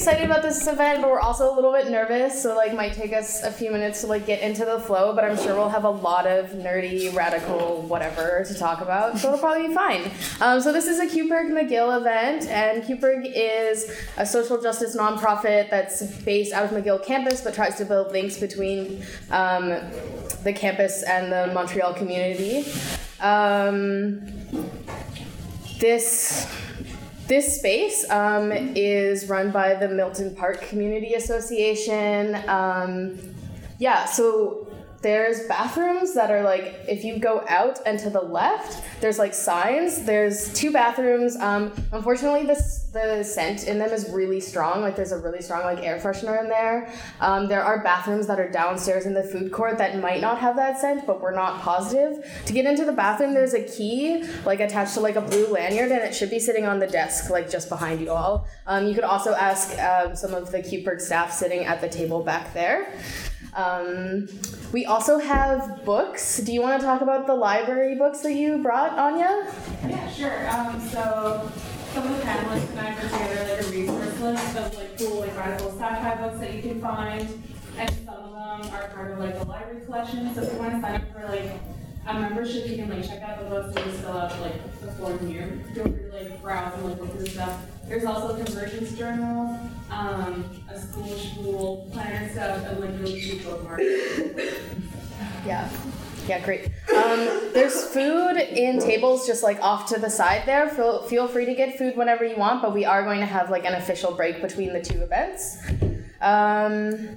excited about this event, but we're also a little bit nervous. So like, might take us a few minutes to like get into the flow. But I'm sure we'll have a lot of nerdy, radical, whatever to talk about. So it'll probably be fine. Um, so this is a QPIRG McGill event, and QPIRG is a social justice nonprofit that's based out of McGill campus, but tries to build links between um, the campus and the Montreal community. Um, this this space um, is run by the Milton Park Community Association. Um, yeah, so there's bathrooms that are like if you go out and to the left there's like signs. There's two bathrooms. Um, unfortunately this the scent in them is really strong. Like there's a really strong like air freshener in there. Um, there are bathrooms that are downstairs in the food court that might not have that scent but we're not positive. To get into the bathroom there's a key like attached to like a blue lanyard and it should be sitting on the desk like just behind you all. Um, you could also ask um, some of the QPIRG staff sitting at the table back there um, we also have books. Do you want to talk about the library books that you brought, Anya? Yeah, sure. Um, so some of the panelists and I put together like a resource list of like cool like radical sci-fi books that you can find, and some of them are part of like the library collection. So if you want to sign up for like a membership, you can like check out the books and fill out like the form here. Feel free to like browse and like look through stuff. There's also a convergence journal, um, a school school planner stuff, and like really cute bookmarks. Yeah. Yeah, great. Um, there's food in tables just like off to the side there. Feel, feel free to get food whenever you want, but we are going to have like an official break between the two events. Um,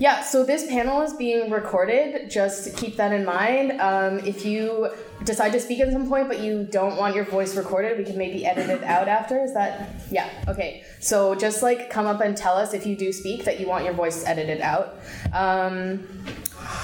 yeah, so this panel is being recorded. Just keep that in mind. Um, if you decide to speak at some point, but you don't want your voice recorded, we can maybe edit it out after. Is that? Yeah, okay. So just like come up and tell us if you do speak that you want your voice edited out. Um,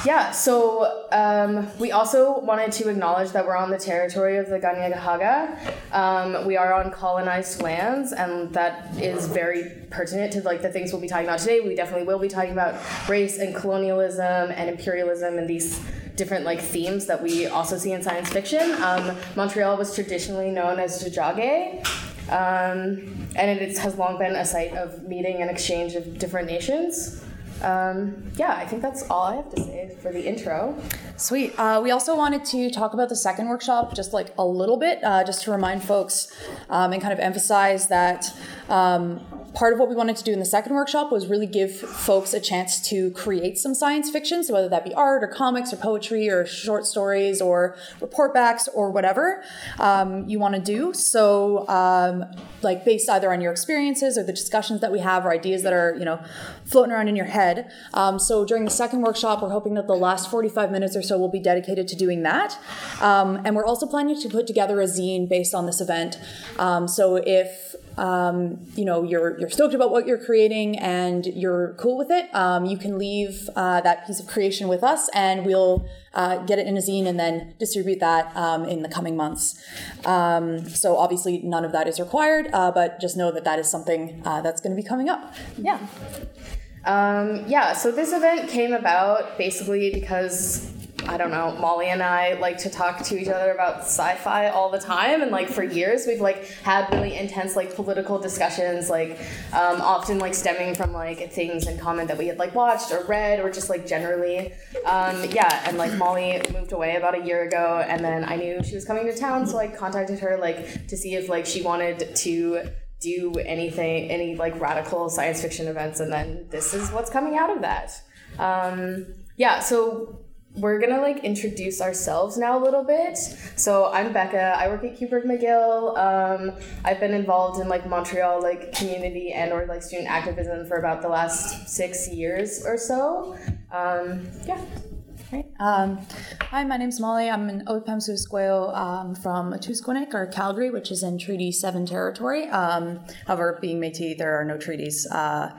yeah, so um, we also wanted to acknowledge that we're on the territory of the Kanien'kehá:ka. Um, we are on colonized lands, and that is very pertinent to like the things we'll be talking about today. We definitely will be talking about race and colonialism and imperialism and these different like themes that we also see in science fiction. Um, Montreal was traditionally known as Tiohtià:ke. Um, and it has long been a site of meeting and exchange of different nations. Um, yeah, I think that's all I have to say for the intro. Sweet. Uh, we also wanted to talk about the second workshop just like a little bit, uh, just to remind folks um, and kind of emphasize that um, part of what we wanted to do in the second workshop was really give folks a chance to create some science fiction, so whether that be art or comics or poetry or short stories or report backs or whatever um, you want to do. So, um, like based either on your experiences or the discussions that we have or ideas that are you know floating around in your head. Um, so during the second workshop, we're hoping that the last 45 minutes or so will be dedicated to doing that. Um, and we're also planning to put together a zine based on this event. Um, so if um, you know you're you're stoked about what you're creating and you're cool with it, um, you can leave uh, that piece of creation with us, and we'll uh, get it in a zine and then distribute that um, in the coming months. Um, so obviously, none of that is required, uh, but just know that that is something uh, that's going to be coming up. Yeah. Um, yeah, so this event came about basically because I don't know, Molly and I like to talk to each other about sci-fi all the time, and like for years we've like had really intense like political discussions, like um, often like stemming from like things in common that we had like watched or read or just like generally, um, yeah. And like Molly moved away about a year ago, and then I knew she was coming to town, so I contacted her like to see if like she wanted to do anything, any like radical science fiction events, and then this is what's coming out of that. Um, yeah, so we're gonna like introduce ourselves now a little bit. So I'm Becca. I work at QPIRG McGill. Um, I've been involved in like Montreal like community and or like student activism for about the last six years or so. Um, yeah. Um, hi, my name's Molly. I'm an otipêmsiw-iskwêw um, from Wetaskiwin or Calgary, which is in Treaty 7 territory. Um, however, being Métis, there are no treaties uh,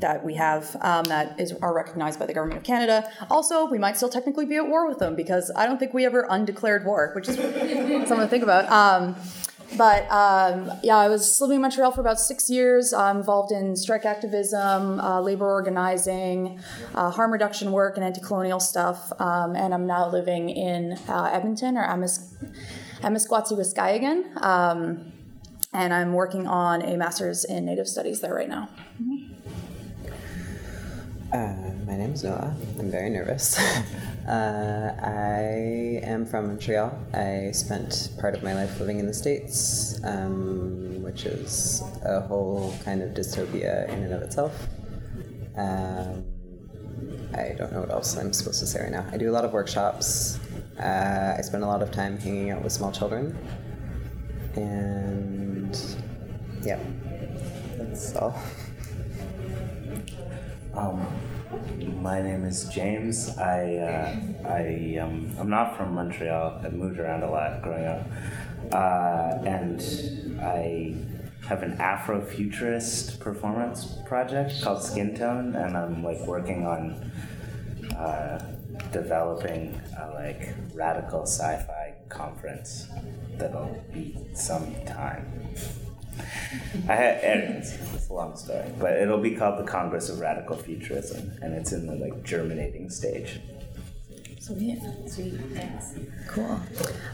that we have um, that is, are recognized by the government of Canada. Also, we might still technically be at war with them because I don't think we ever undeclared war, which is something to think about. Um, but um, yeah, I was living in Montreal for about six years. I'm involved in strike activism, uh, labor organizing, uh, harm reduction work, and anti-colonial stuff. Um, and I'm now living in uh, Edmonton or Amis- Amiskwacîwâskahikan. Um, and I'm working on a master's in Native Studies there right now. Uh, my name is Noah. I'm very nervous. uh, I am from Montreal. I spent part of my life living in the States, um, which is a whole kind of dystopia in and of itself. Um, I don't know what else I'm supposed to say right now. I do a lot of workshops. Uh, I spend a lot of time hanging out with small children. And yeah, that's all. Um, my name is James. I uh, I um, I'm not from Montreal. I've moved around a lot growing up, uh, and I have an Afrofuturist performance project called Skin Tone, and I'm like working on uh, developing a like radical sci-fi conference that'll be sometime. I had, anyways, it's a long story, but it'll be called the Congress of Radical Futurism, and it's in the like germinating stage. Sweet. Sweet, thanks. Cool.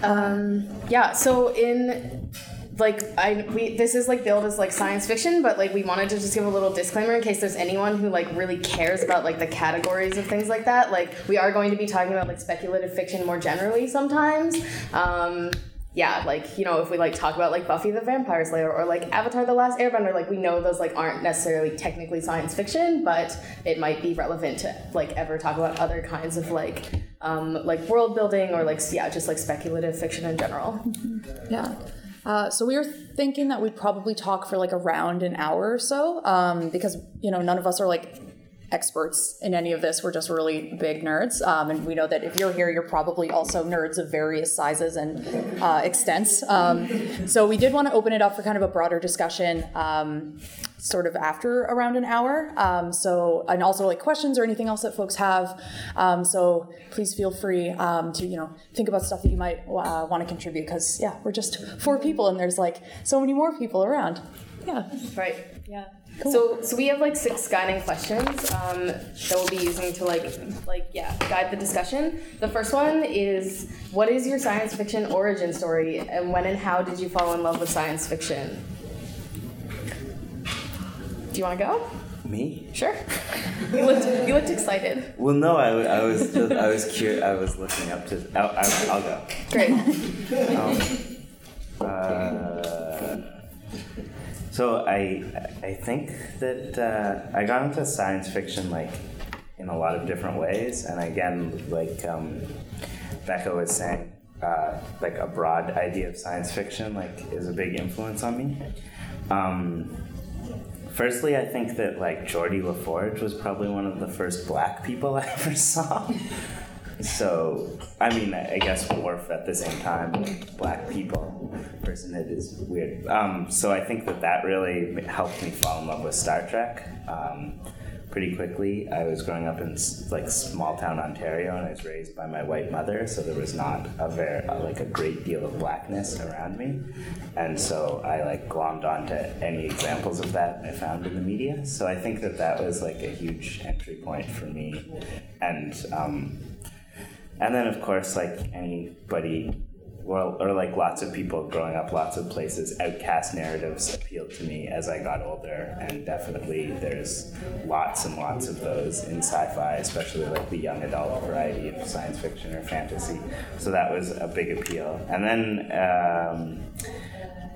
Um, yeah, so in like I we this is like billed as like science fiction, but like we wanted to just give a little disclaimer in case there's anyone who like really cares about like the categories of things like that. Like we are going to be talking about like speculative fiction more generally sometimes. Um, yeah, like you know, if we like talk about like Buffy the Vampire Slayer or like Avatar: The Last Airbender, like we know those like aren't necessarily technically science fiction, but it might be relevant to like ever talk about other kinds of like um, like world building or like yeah, just like speculative fiction in general. Yeah. Uh, so we were thinking that we'd probably talk for like around an hour or so, um, because you know none of us are like experts in any of this. We're just really big nerds, um, and we know that if you're here, you're probably also nerds of various sizes and uh, extents. Um, so we did want to open it up for kind of a broader discussion, um, sort of after around an hour. Um, so and also like questions or anything else that folks have. Um, so please feel free um, to you know think about stuff that you might uh, want to contribute because yeah, we're just four people and there's like so many more people around. Yeah. Right. Yeah. So, so we have like six guiding questions um, that we'll be using to like, like yeah, guide the discussion. The first one is, what is your science fiction origin story, and when and how did you fall in love with science fiction? Do you want to go? Me? Sure. you looked, you looked excited. Well, no, I, I was just, I was curious. I was looking up to. I'll, I'll, I'll go. Great. Um, uh, so I I think that uh, I got into science fiction like in a lot of different ways, and again, like um, Becca was saying, uh, like a broad idea of science fiction like is a big influence on me. Um, firstly, I think that like Geordi La Forge was probably one of the first black people I ever saw. So, I mean, I guess Worf at the same time, black people, personhood is weird. Um, so I think that that really helped me fall in love with Star Trek um, pretty quickly. I was growing up in like small town Ontario, and I was raised by my white mother, so there was not a very like a great deal of blackness around me, and so I like glommed onto any examples of that I found in the media. So I think that that was like a huge entry point for me, and. Um, and then, of course, like anybody, or like lots of people growing up, lots of places, outcast narratives appealed to me as I got older. And definitely there's lots and lots of those in sci fi, especially like the young adult variety of science fiction or fantasy. So that was a big appeal. And then, um,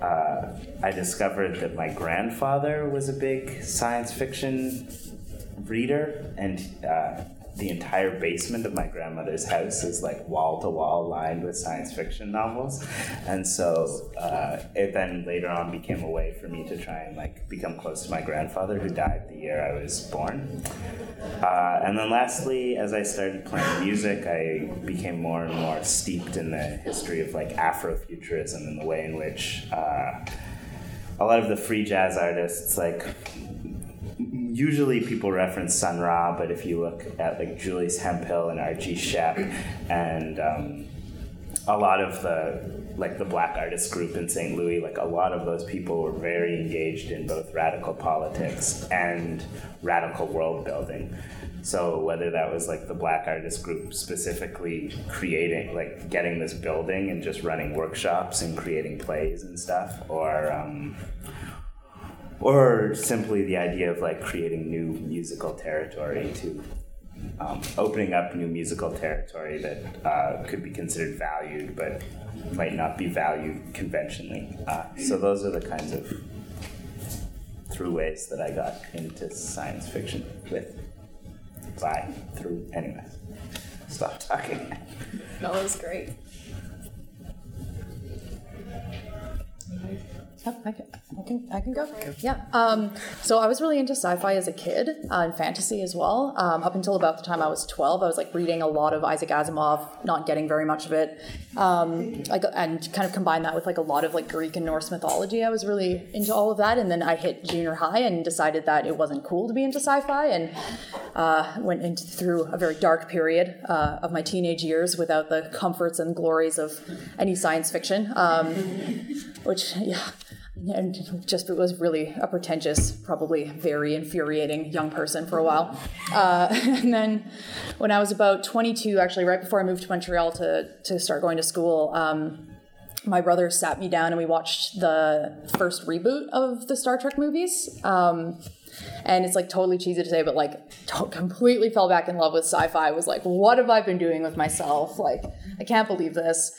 uh, I discovered that my grandfather was a big science fiction reader, and uh, the entire basement of my grandmother's house is like wall to wall lined with science fiction novels. And so uh, it then later on became a way for me to try and like become close to my grandfather, who died the year I was born. Uh, and then lastly, as I started playing music, I became more and more steeped in the history of like Afrofuturism and the way in which uh, a lot of the free jazz artists, like usually people reference Sun Ra, but if you look at like Julius Hemphill and Archie Shepp and um, a lot of the like the Black Artists Group in St. Louis, like a lot of those people were very engaged in both radical politics and radical world building. So whether that was like the Black Artist Group specifically creating, like getting this building and just running workshops and creating plays and stuff, or um, or simply the idea of like creating new musical territory to um, opening up new musical territory that uh, could be considered valued but might not be valued conventionally. Uh, so those are the kinds of through ways that I got into science fiction with by through anyway. Stop talking. That was great. I can, I can, I can go. Yeah. Um, so I was really into sci-fi as a kid uh, and fantasy as well. Um, up until about the time I was 12, I was like reading a lot of Isaac Asimov, not getting very much of it, um, like, and kind of combine that with like a lot of like Greek and Norse mythology. I was really into all of that, and then I hit junior high and decided that it wasn't cool to be into sci-fi, and uh, went into through a very dark period uh, of my teenage years without the comforts and glories of any science fiction, um, which yeah and just was really a pretentious, probably very infuriating young person for a while. Uh, and then when I was about 22, actually, right before I moved to Montreal to, to start going to school, um, my brother sat me down and we watched the first reboot of the Star Trek movies. Um, and it's like totally cheesy to say, but like completely fell back in love with sci-fi. Was like, what have I been doing with myself? Like, I can't believe this.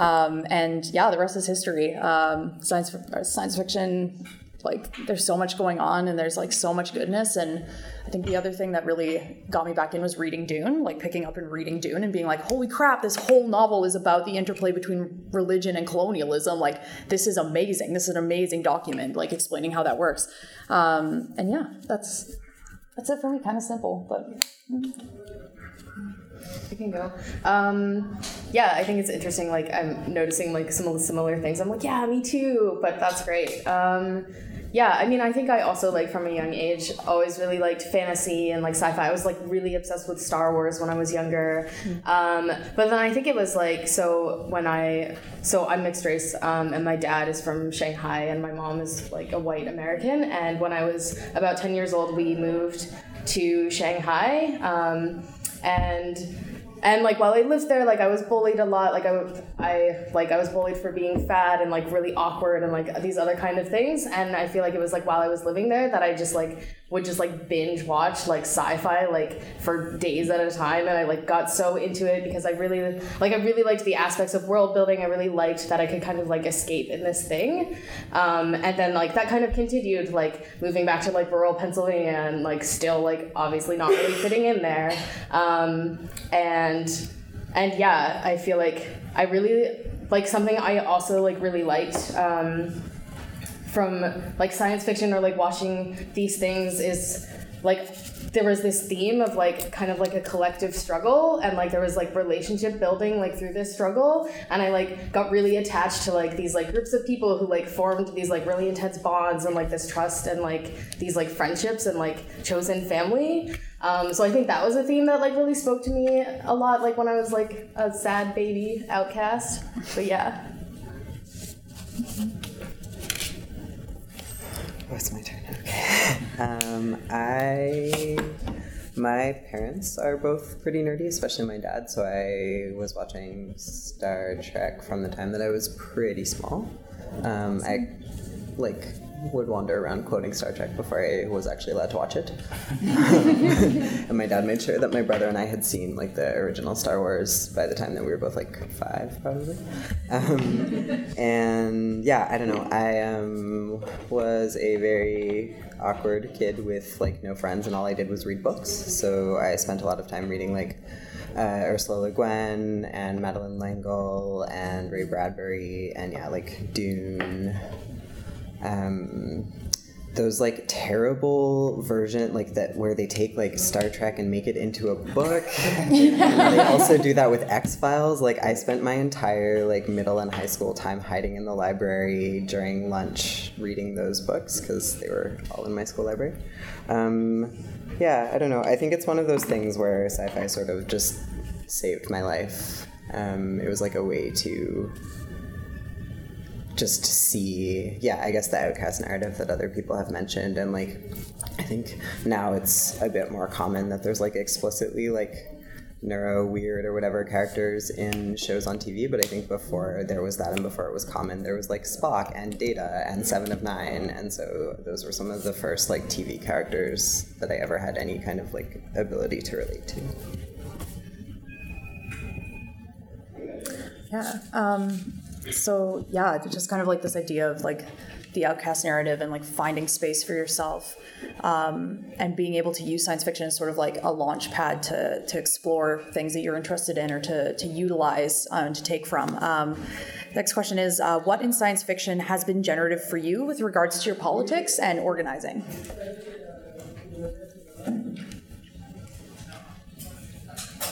Um, and yeah, the rest is history. Um, science science fiction. Like, there's so much going on, and there's like so much goodness. And I think the other thing that really got me back in was reading Dune, like picking up and reading Dune and being like, holy crap, this whole novel is about the interplay between religion and colonialism. Like, this is amazing. This is an amazing document, like explaining how that works. Um, and yeah, that's that's it for me. Kind of simple, but I can go. Um, yeah, I think it's interesting. Like I'm noticing like some of similar things. I'm like, yeah, me too. But that's great. Um, yeah, I mean, I think I also like from a young age always really liked fantasy and like sci-fi. I was like really obsessed with Star Wars when I was younger. Um, but then I think it was like so when I so I'm mixed race um, and my dad is from Shanghai and my mom is like a white American. And when I was about ten years old, we moved to Shanghai um, and and like while I lived there, like I was bullied a lot. Like I, I like I was bullied for being fat and like really awkward and like these other kind of things. And I feel like it was like while I was living there that I just like would just like binge watch like sci-fi like for days at a time. And I like got so into it because I really like I really liked the aspects of world building. I really liked that I could kind of like escape in this thing. Um, and then like that kind of continued like moving back to like rural Pennsylvania and like still like obviously not really fitting in there. Um, and and yeah, I feel like I really like something I also like really liked um, from like science fiction or like watching these things is like there was this theme of like kind of like a collective struggle and like there was like relationship building like through this struggle. And i like got really attached to like these like groups of people who like formed these like really intense bonds and like this trust and like these like friendships and like chosen family. Um, so i think that was a theme that like really spoke to me a lot like when i was like a sad baby outcast. But yeah Oh, it's my turn. Okay. Um, I, my parents are both pretty nerdy, especially my dad. So I was watching Star Trek from the time that I was pretty small. Um, I like would wander around quoting Star Trek before I was actually allowed to watch it. and my dad made sure that my brother and I had seen like the original Star Wars by the time that we were both like five, probably. Um, and yeah, I don't know. I um, was a very awkward kid with like no friends, and all I did was read books. So I spent a lot of time reading like uh, Ursula Le Guin and Madeleine L'Engle and Ray Bradbury, and yeah, like Dune um, those like terrible version like that where they take like Star Trek and make it into a book. And they also do that with X Files. Like I spent my entire like middle and high school time hiding in the library during lunch reading those books because they were all in my school library. Um, yeah, I don't know. I think it's one of those things where sci-fi sort of just saved my life. Um, it was like a way to just to see, yeah, I guess the outcast narrative that other people have mentioned, and like, I think now it's a bit more common that there's like explicitly like neuro weird or whatever characters in shows on TV, but I think before there was that and before it was common, there was like Spock and Data and Seven of Nine, and so those were some of the first like TV characters that I ever had any kind of like ability to relate to. Yeah. Um, so yeah, just kind of like this idea of like the outcast narrative and like finding space for yourself um, and being able to use science fiction as sort of like a launch pad to, to explore things that you're interested in or to, to utilize uh, and to take from. Um, next question is uh, What in science fiction has been generative for you with regards to your politics and organizing?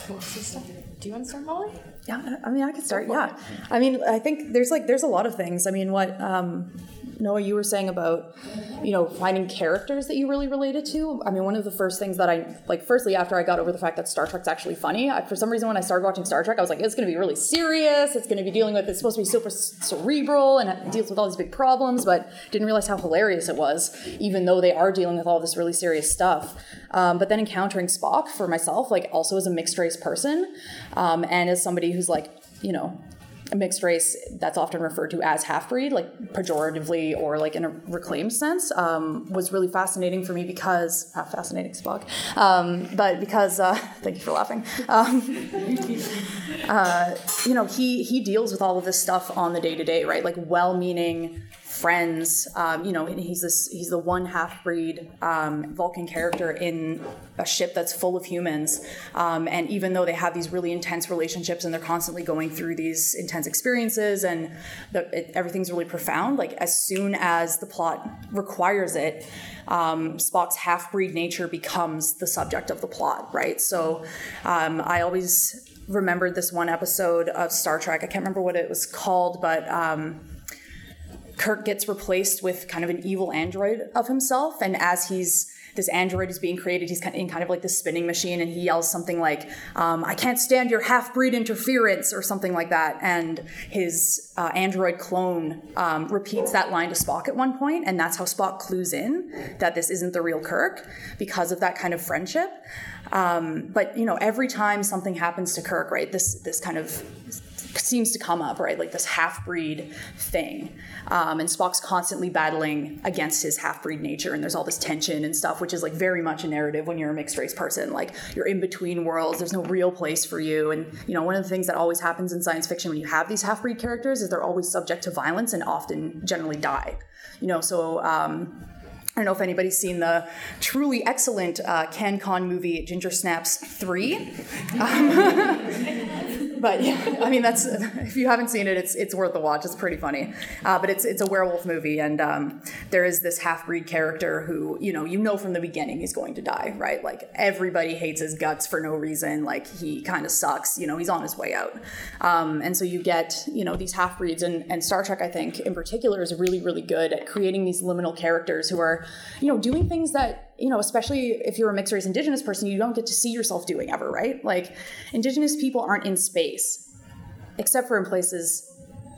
Do you want to start, Molly? Yeah, I mean, I could start. Yeah, I mean, I think there's like there's a lot of things. I mean, what um, Noah, you were saying about, you know, finding characters that you really related to. I mean, one of the first things that I like, firstly, after I got over the fact that Star Trek's actually funny, I, for some reason, when I started watching Star Trek, I was like, it's going to be really serious. It's going to be dealing with, it's supposed to be super cerebral and it deals with all these big problems, but didn't realize how hilarious it was, even though they are dealing with all this really serious stuff. Um, but then encountering Spock for myself, like also as a mixed race person, um, and as somebody who's like, you know, mixed race that's often referred to as half breed, like pejoratively or like in a reclaimed sense, um, was really fascinating for me because uh, fascinating Spock, um, but because uh, thank you for laughing. Um, uh, you know, he he deals with all of this stuff on the day to day, right? Like well-meaning friends. Um, you know, he's this he's the one half breed um, Vulcan character in a ship that's full of humans. Um, and even though they have these really intense relationships and they're constantly going through these intense experiences and the, it, everything's really profound, like as soon as the plot requires it, um, Spock's half breed nature becomes the subject of the plot, right? So um, I always remembered this one episode of Star Trek. I can't remember what it was called, but um, Kirk gets replaced with kind of an evil android of himself, and as he's this android is being created, he's kind of in kind of like this spinning machine, and he yells something like, um, "I can't stand your half-breed interference" or something like that. And his uh, android clone um, repeats that line to Spock at one point, and that's how Spock clues in that this isn't the real Kirk because of that kind of friendship. Um, but you know, every time something happens to Kirk, right, this this kind of seems to come up, right? Like this half breed thing. Um, and Spock's constantly battling against his half breed nature, and there's all this tension and stuff, which is like very much a narrative when you're a mixed race person. Like you're in between worlds, there's no real place for you. And, you know, one of the things that always happens in science fiction when you have these half breed characters is they're always subject to violence and often generally die. You know, so. Um, I don't know if anybody's seen the truly excellent uh, CanCon movie Ginger Snaps 3. Um, but yeah, I mean that's if you haven't seen it, it's it's worth a watch. It's pretty funny, uh, but it's it's a werewolf movie, and um, there is this half breed character who you know you know from the beginning he's going to die, right? Like everybody hates his guts for no reason. Like he kind of sucks. You know, he's on his way out, um, and so you get you know these half breeds, and and Star Trek I think in particular is really really good at creating these liminal characters who are you know doing things that you know, especially if you're a mixed race indigenous person, you don't get to see yourself doing ever, right? Like, indigenous people aren't in space, except for in places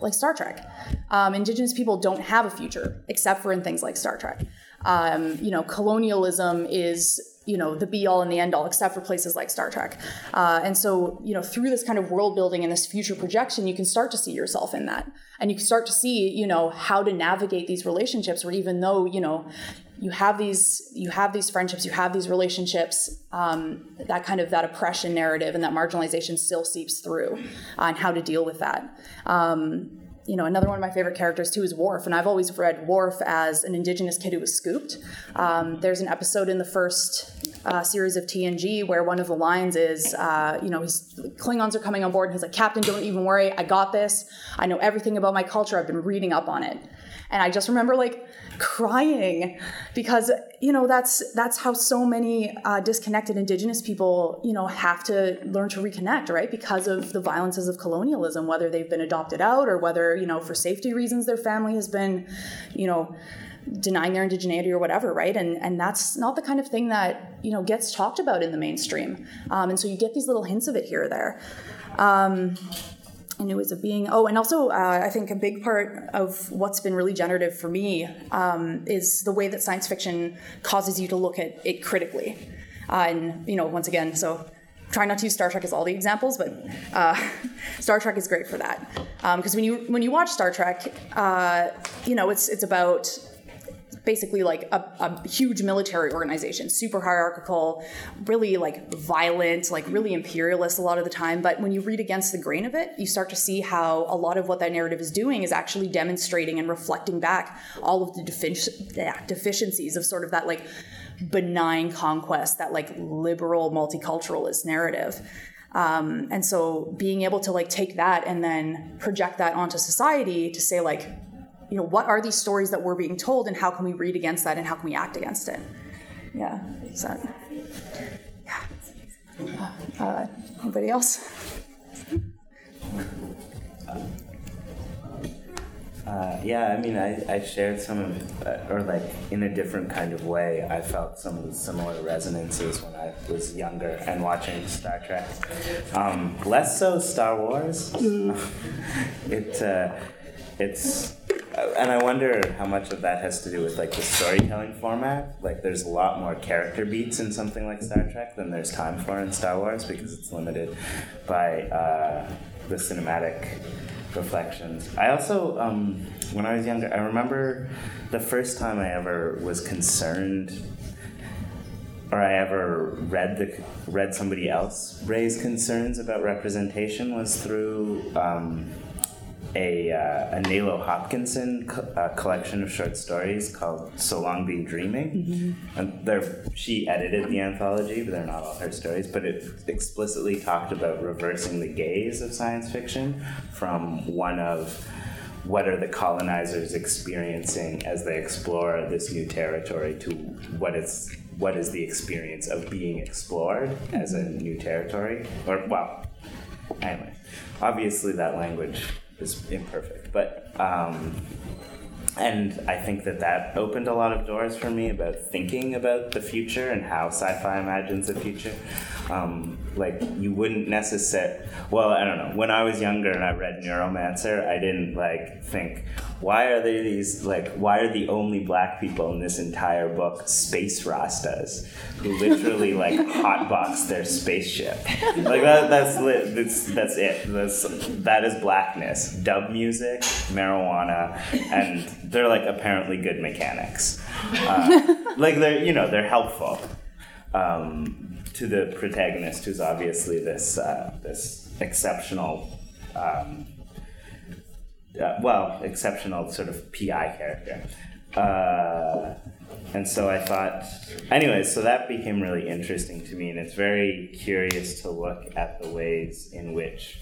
like Star Trek. Um, indigenous people don't have a future, except for in things like Star Trek. Um, you know, colonialism is you know the be all and the end all except for places like star trek. Uh, and so you know through this kind of world building and this future projection you can start to see yourself in that. And you can start to see you know how to navigate these relationships where even though you know you have these you have these friendships you have these relationships um, that kind of that oppression narrative and that marginalization still seeps through on how to deal with that. Um, you know, another one of my favorite characters too is Worf, and I've always read Worf as an indigenous kid who was scooped. Um, there's an episode in the first uh, series of TNG where one of the lines is, uh, you know, he's Klingons are coming on board, and he's like, "Captain, don't even worry, I got this. I know everything about my culture. I've been reading up on it." And I just remember like crying because you know that's that's how so many uh, disconnected indigenous people you know have to learn to reconnect right? Because of the violences of colonialism whether they've been adopted out or whether you know for safety reasons their family has been you know denying their indigeneity or whatever right? And and that's not the kind of thing that you know gets talked about in the mainstream. Um, and so you get these little hints of it here or there. Um, new ways of being. Oh, and also, uh, I think a big part of what's been really generative for me um, is the way that science fiction causes you to look at it critically. Uh, and, you know, once again, so try not to use Star Trek as all the examples, but uh, Star Trek is great for that. Because um, when you when you watch Star Trek, uh, you know, it's it's about basically like a, a, huge military organization, super hierarchical, really like violent, like really imperialist a lot of the time. But when you read against the grain of it, you start to see how a lot of what that narrative is doing is actually demonstrating and reflecting back all of the defici- deficiencies of sort of that like benign conquest, that like liberal multiculturalist narrative. Um, and so being able to like take that and then project that onto society to say like you know, what are these stories that we're being told and how can we read against that and how can we act against it? Yeah. So, yeah. Uh, anybody else? Uh, yeah, I mean, I, I shared some of, uh, or like in a different kind of way, I felt some of the similar resonances when I was younger and watching Star Trek. Um, less so Star Wars. it, uh, it's, and I wonder how much of that has to do with like the storytelling format. Like, there's a lot more character beats in something like Star Trek than there's time for in Star Wars because it's limited by uh, the cinematic reflections. I also, um, when I was younger, I remember the first time I ever was concerned, or I ever read the read somebody else raise concerns about representation was through. Um, a, uh, a Nalo Hopkinson co- uh, collection of short stories called "So Long Been Dreaming," mm-hmm. and they're, she edited the anthology, but they're not all her stories. But it explicitly talked about reversing the gaze of science fiction from one of what are the colonizers experiencing as they explore this new territory to what is what is the experience of being explored as a new territory or well anyway obviously that language is imperfect, but um, and I think that that opened a lot of doors for me about thinking about the future and how sci-fi imagines the future. Um, like you wouldn't necessarily. Well, I don't know. When I was younger and I read Neuromancer, I didn't like think, why are there these like why are the only black people in this entire book space rastas who literally like hotbox their spaceship? Like that, that's that's that's it. That's that is blackness. Dub music, marijuana, and they're like apparently good mechanics. Uh, like they're you know they're helpful. Um, to the protagonist, who's obviously this uh, this exceptional, um, uh, well, exceptional sort of PI character. Uh, and so I thought, anyways, so that became really interesting to me, and it's very curious to look at the ways in which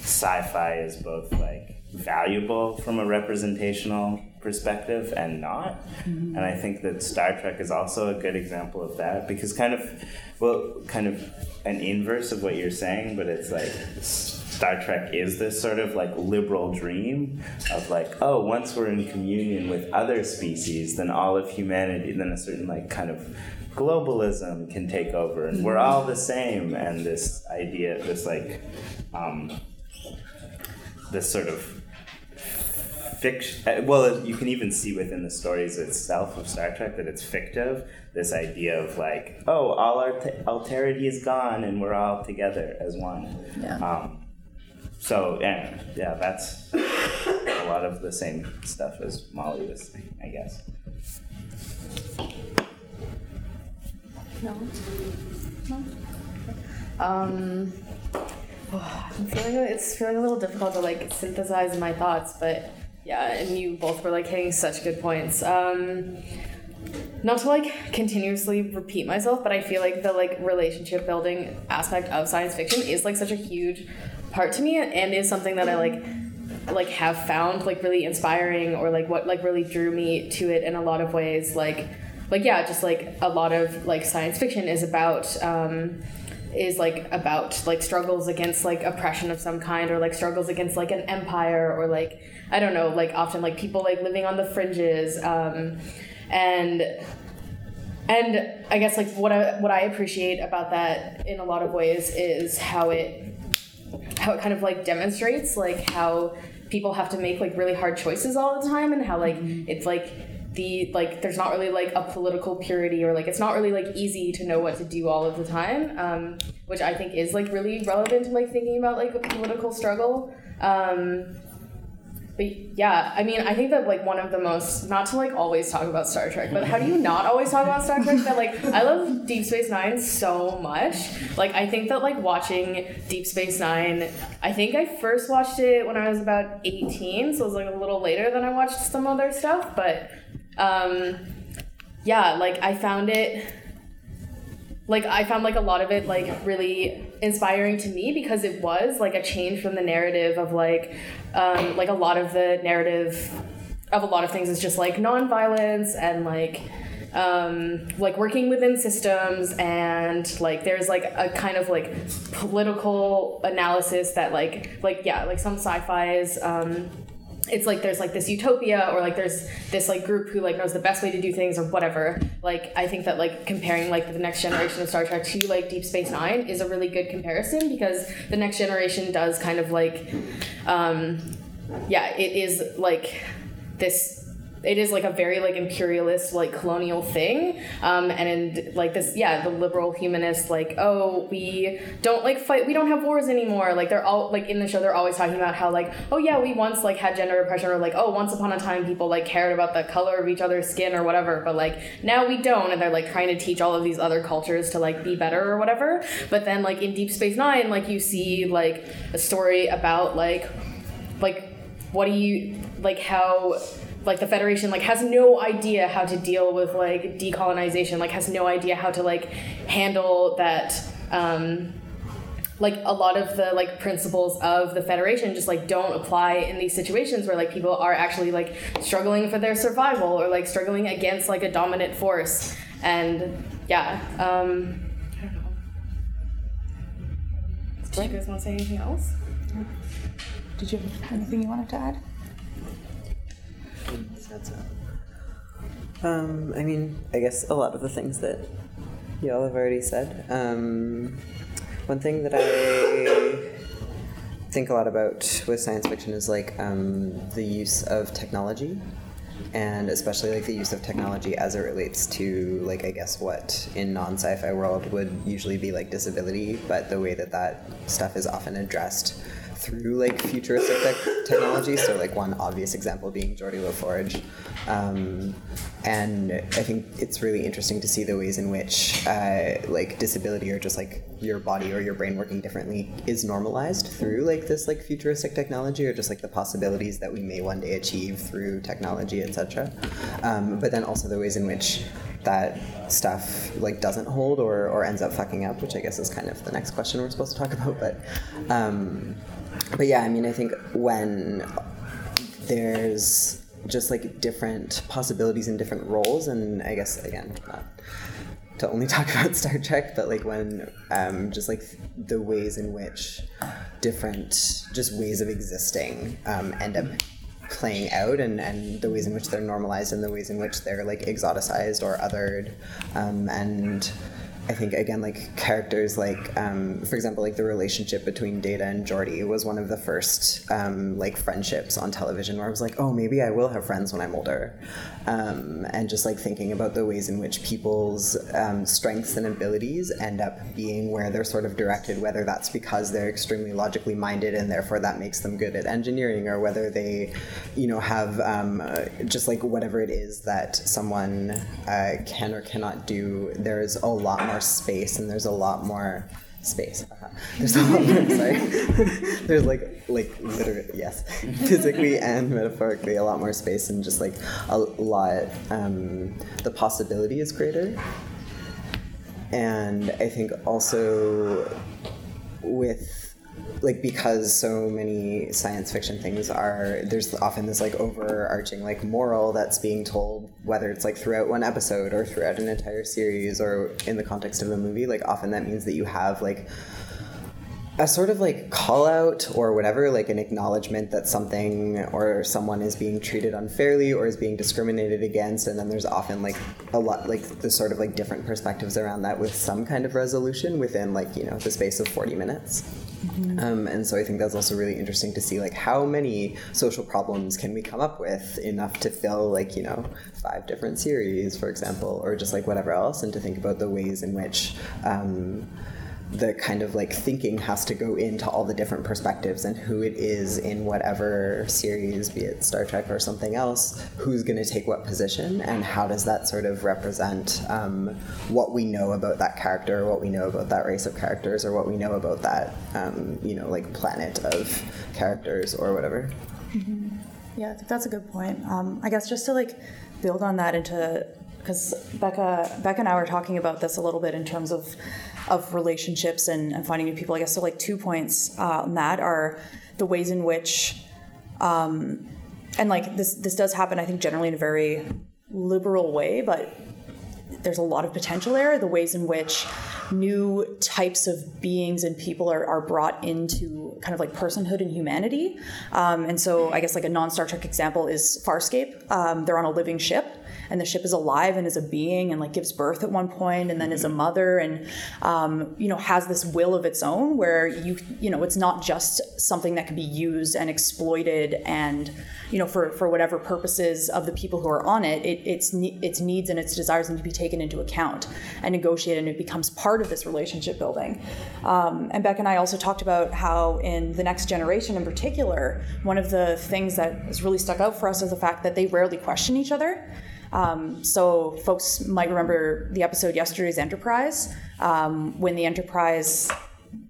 sci-fi is both like valuable from a representational perspective and not. Mm-hmm. And I think that Star Trek is also a good example of that because kind of, well, kind of an inverse of what you're saying, but it's like Star Trek is this sort of like liberal dream of like, oh, once we're in communion with other species, then all of humanity, then a certain like kind of globalism can take over and we're all the same. And this idea, this like, um, this sort of fiction. Well, you can even see within the stories itself of Star Trek that it's fictive. This idea of like, oh, all our t- alterity is gone and we're all together as one. Yeah. Um, so yeah, yeah, that's a lot of the same stuff as Molly was saying, I guess. No. No. Um, I'm feeling it's feeling a little difficult to like synthesize my thoughts, but yeah, and you both were like hitting such good points. Um, not to like continuously repeat myself, but I feel like the like relationship building aspect of science fiction is like such a huge part to me, and is something that I like like have found like really inspiring, or like what like really drew me to it in a lot of ways. Like like yeah, just like a lot of like science fiction is about. Um, is like about like struggles against like oppression of some kind or like struggles against like an empire or like I don't know, like often like people like living on the fringes, um, and and I guess like what I what I appreciate about that in a lot of ways is how it how it kind of like demonstrates like how people have to make like really hard choices all the time and how like it's like the like there's not really like a political purity or like it's not really like easy to know what to do all of the time um, which i think is like really relevant to like thinking about like a political struggle. Um, but yeah, I mean, I think that like one of the most not to like always talk about Star Trek, but how do you not always talk about Star Trek? That like I love Deep Space Nine so much. Like I think that like watching Deep Space Nine, I think I first watched it when I was about eighteen, so it was like a little later than I watched some other stuff. But um, yeah, like I found it like I found like a lot of it like really inspiring to me because it was like a change from the narrative of like um, like a lot of the narrative of a lot of things is just like nonviolence and like um, like working within systems and like there's like a kind of like political analysis that like like yeah like some sci-fi's um, it's like there's like this utopia or like there's this like group who like knows the best way to do things or whatever. Like i think that like comparing like the next generation of star trek to like deep space nine is a really good comparison because the next generation does kind of like um yeah it is like this it is like a very like imperialist like colonial thing. Um, and in, like this yeah the liberal humanist like oh we don't like fight we don't have wars anymore. Like they're all like in the show they're always talking about how like oh yeah we once like had gender oppression or like oh once upon a time people like cared about the color of each other's skin or whatever but like now we don't. And they're like trying to teach all of these other cultures to like be better or whatever. But then like in deep space nine like you see like a story about like like what do you like how like the federation like has no idea how to deal with like decolonization like has no idea how to like handle that um like a lot of the like principles of the federation just like don't apply in these situations where like people are actually like struggling for their survival or like struggling against like a dominant force and yeah um i don't know do you guys want to say anything else Did you have anything you wanted to add? Um, I mean, I guess a lot of the things that y'all have already said. Um, one thing that I think a lot about with science fiction is like um, the use of technology, and especially like the use of technology as it relates to like I guess what in non-sci-fi world would usually be like disability, but the way that that stuff is often addressed through like futuristic tech- technology. So like one obvious example being Geordi La Forge, um, and I think it's really interesting to see the ways in which uh, like disability or just like your body or your brain working differently is normalized through like this like futuristic technology or just like the possibilities that we may one day achieve through technology, etc. Um, but then also the ways in which that stuff like doesn't hold or, or ends up fucking up, which I guess is kind of the next question we're supposed to talk about. But um, but yeah, I mean, I think when there's just like different possibilities and different roles, and I guess again, not to only talk about Star Trek, but like when um, just like the ways in which different just ways of existing um, end up playing out and, and the ways in which they're normalized and the ways in which they're like exoticized or othered um, and I think again, like characters, like um, for example, like the relationship between Data and Geordi was one of the first um, like friendships on television where I was like, oh, maybe I will have friends when I'm older, um, and just like thinking about the ways in which people's um, strengths and abilities end up being where they're sort of directed, whether that's because they're extremely logically minded and therefore that makes them good at engineering, or whether they, you know, have uh, just like whatever it is that someone uh, can or cannot do. There's a lot more space and there's a lot more space. Uh-huh. There's a lot more. sorry. there's like like literally yes, physically and metaphorically a lot more space and just like a lot. Um, the possibility is greater, and I think also with like because so many science fiction things are there's often this like overarching like moral that's being told whether it's like throughout one episode or throughout an entire series or in the context of a movie like often that means that you have like a sort of like call out or whatever, like an acknowledgement that something or someone is being treated unfairly or is being discriminated against, and then there's often like a lot like the sort of like different perspectives around that with some kind of resolution within like you know the space of 40 minutes. Um, and so I think that's also really interesting to see like how many social problems can we come up with enough to fill like you know five different series, for example, or just like whatever else, and to think about the ways in which. Um, the kind of like thinking has to go into all the different perspectives and who it is in whatever series, be it Star Trek or something else, who's going to take what position, and how does that sort of represent um, what we know about that character, what we know about that race of characters, or what we know about that, um, you know, like planet of characters or whatever. Yeah, I think that's a good point. Um, I guess just to like build on that into because Becca, Becca and I were talking about this a little bit in terms of of relationships and, and finding new people. I guess so. Like two points uh, on that are the ways in which, um, and like this this does happen. I think generally in a very liberal way, but there's a lot of potential there. The ways in which new types of beings and people are, are brought into kind of like personhood and humanity. Um, and so I guess like a non Star Trek example is Farscape. Um, they're on a living ship and the ship is alive and is a being and like gives birth at one point and then is a mother and um, you know has this will of its own where you you know it's not just something that can be used and exploited and you know for for whatever purposes of the people who are on it, it its its needs and its desires need to be taken into account and negotiated and it becomes part of this relationship building. Um, and Beck and I also talked about how in the next generation in particular one of the things that has really stuck out for us is the fact that they rarely question each other um, so folks might remember the episode yesterday's Enterprise um, when the Enterprise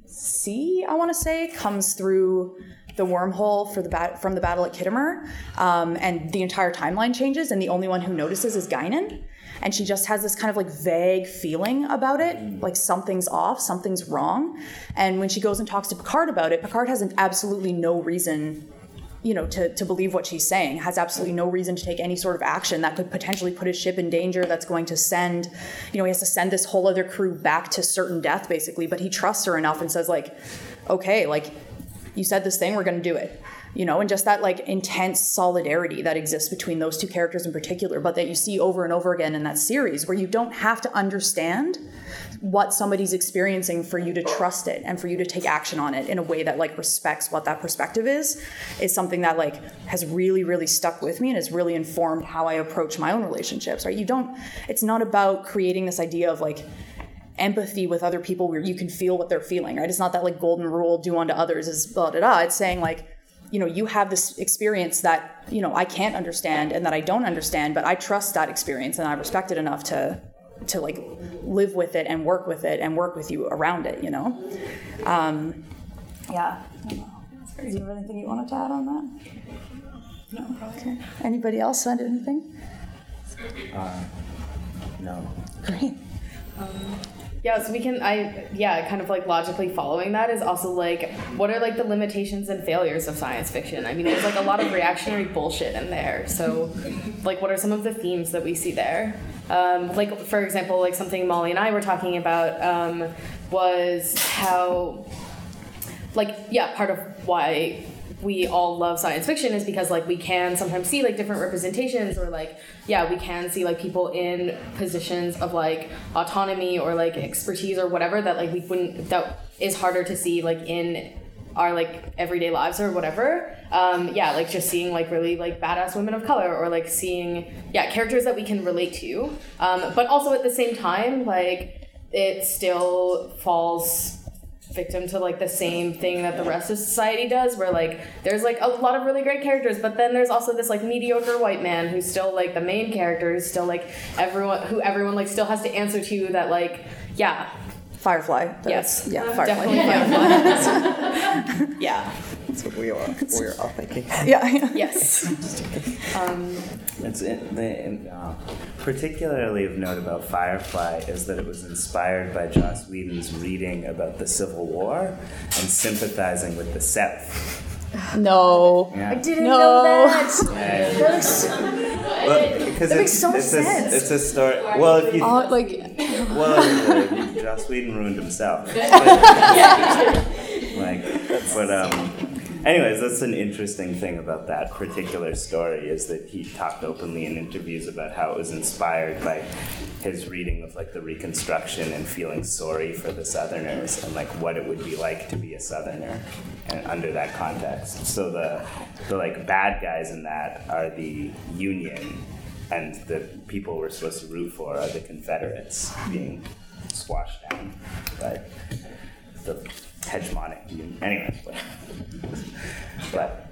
C, I want to say, comes through the wormhole for the bat- from the battle at Khitomer, um, and the entire timeline changes, and the only one who notices is Guinan. And she just has this kind of like vague feeling about it, like something's off, something's wrong. And when she goes and talks to Picard about it, Picard has absolutely no reason you know, to, to believe what she's saying, has absolutely no reason to take any sort of action that could potentially put his ship in danger, that's going to send, you know, he has to send this whole other crew back to certain death, basically. But he trusts her enough and says, like, okay, like, you said this thing, we're going to do it you know, and just that like intense solidarity that exists between those two characters in particular, but that you see over and over again in that series where you don't have to understand what somebody's experiencing for you to trust it and for you to take action on it in a way that like respects what that perspective is is something that like has really really stuck with me and has really informed how I approach my own relationships right? You don't it's not about creating this idea of like empathy with other people where you can feel what they're feeling right? It's not that like golden rule do unto others is blah blah blah it's saying like you know you have this experience that you know i can't understand and that i don't understand but i trust that experience and i respect it enough to to like live with it and work with it and work with you around it you know? Um, yeah. Is there anything you wanted to add on that? No? Okay. Anybody else find anything? Uh, no. great Yeah, so we can I yeah, kind of like logically following that is also like what are like the limitations and failures of science fiction? I mean, there's like a lot of reactionary bullshit in there. So like what are some of the themes that we see there? Um, like for example, like something Molly and I were talking about um, was how like yeah, part of why we all love science fiction is because like we can sometimes see like different representations or like yeah we can see like people in positions of like autonomy or like expertise or whatever that like we wouldn't that is harder to see like in our like everyday lives or whatever. Um yeah like just seeing like really like badass women of color or like seeing yeah characters that we can relate to. Um but also at the same time like it still falls victim to like the same thing that the rest of society does where like there's like a lot of really great characters but then there's also this like mediocre white man who's still like the main character who's still like everyone who everyone like still has to answer to that like yeah firefly Yes. yeah uh, firefly definitely Firefly. yeah That's what we are. We're all thinking. yeah yes um It's in, the, in, uh, particularly of note about Firefly is that it was inspired by Joss Whedon's reading about the Civil War and sympathizing with the South. no Yeah. didn't No. know that Yeah. That looks- Well, because makes it's, so it's sense. A, it's a story. Well, if you uh, like well, Joss Whedon ruined himself. Like, but um, anyways, that's an interesting thing about that particular story is that he talked openly in interviews about how it was inspired by his reading of like the Reconstruction and feeling sorry for the Southerners and like what it would be like to be a Southerner and under that context. So the the like bad guys in that are the Union, and the people we're supposed to root for are the Confederates being squashed down by the hegemonic. Anyway, but, but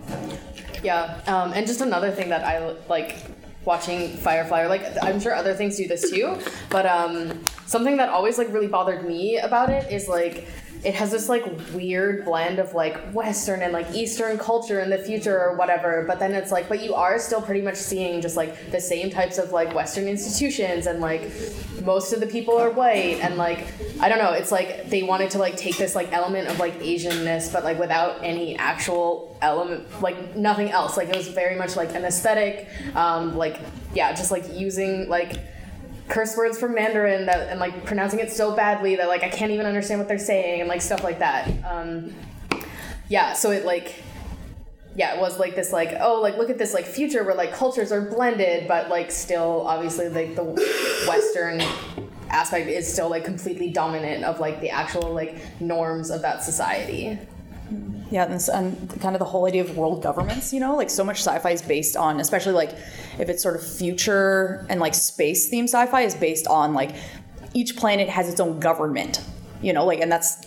Yeah, um, and just another thing that I like watching Firefly, or like I'm sure other things do this too, but um, something that always like really bothered me about it is like it has this like weird blend of like Western and like Eastern culture in the future or whatever, but then it's like, but you are still pretty much seeing just like the same types of like Western institutions and like most of the people are white and like I don't know, it's like they wanted to like take this like element of like Asianness, but like without any actual element, like nothing else. Like it was very much like an aesthetic, um, like yeah, just like using like curse words from Mandarin that and like pronouncing it so badly that like I can't even understand what they're saying and like stuff like that. Um, yeah, so it like yeah, it was like this like oh like look at this like future where like cultures are blended but like still obviously like the western aspect is still like completely dominant of like the actual like norms of that society. Yeah, and, and kind of the whole idea of world governments, you know, like so much sci-fi is based on, especially like if it's sort of future and like space themed sci-fi is based on like each planet has its own government, you know, like and that's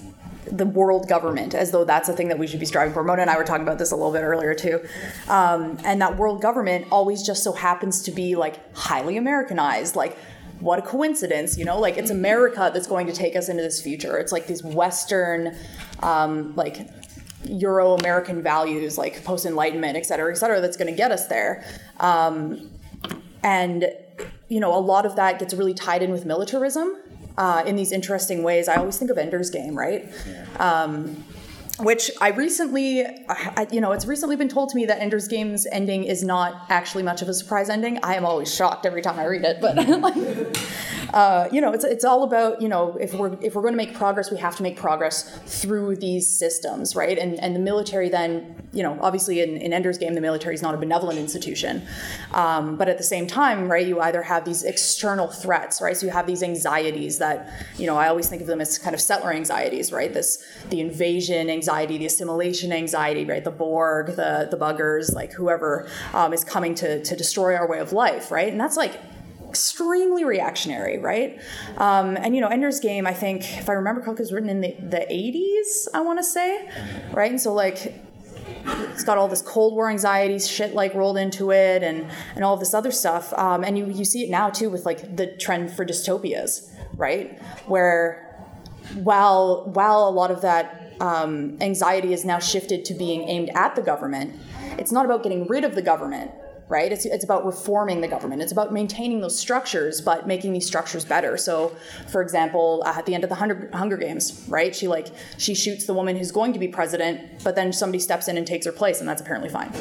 the world government as though that's a thing that we should be striving for. Mona and I were talking about this a little bit earlier too, um, and that world government always just so happens to be like highly Americanized, like what a coincidence, you know? Like it's America that's going to take us into this future. It's like these Western, um, like Euro American values, like post Enlightenment, et cetera, et cetera, that's going to get us there. Um, and you know, a lot of that gets really tied in with militarism uh, in these interesting ways. I always think of Ender's Game, right? Um, which I recently, I, you know, it's recently been told to me that Ender's Game's ending is not actually much of a surprise ending. I am always shocked every time I read it, but like, uh, you know, it's it's all about you know if we're if we're going to make progress, we have to make progress through these systems, right? And and the military then, you know, obviously in, in Ender's Game, the military is not a benevolent institution, um, but at the same time, right, you either have these external threats, right? So you have these anxieties that, you know, I always think of them as kind of settler anxieties, right? This the invasion anxiety, the assimilation anxiety, right? The Borg, the the buggers, like whoever um, is coming to to destroy our way of life, right? And that's like extremely reactionary, right? Um, and you know, Ender's Game, I think, if I remember correctly, was written in the, the 80s, I want to say, right? And so like it's got all this Cold War anxiety shit like rolled into it, and and all this other stuff. Um, and you you see it now too with like the trend for dystopias, right? Where while while a lot of that um, anxiety is now shifted to being aimed at the government, it's not about getting rid of the government, right? It's, it's about reforming the government. It's about maintaining those structures, but making these structures better. So, for example, uh, at the end of the Hunger, Hunger Games, right? She like she shoots the woman who's going to be president, but then somebody steps in and takes her place, and that's apparently fine,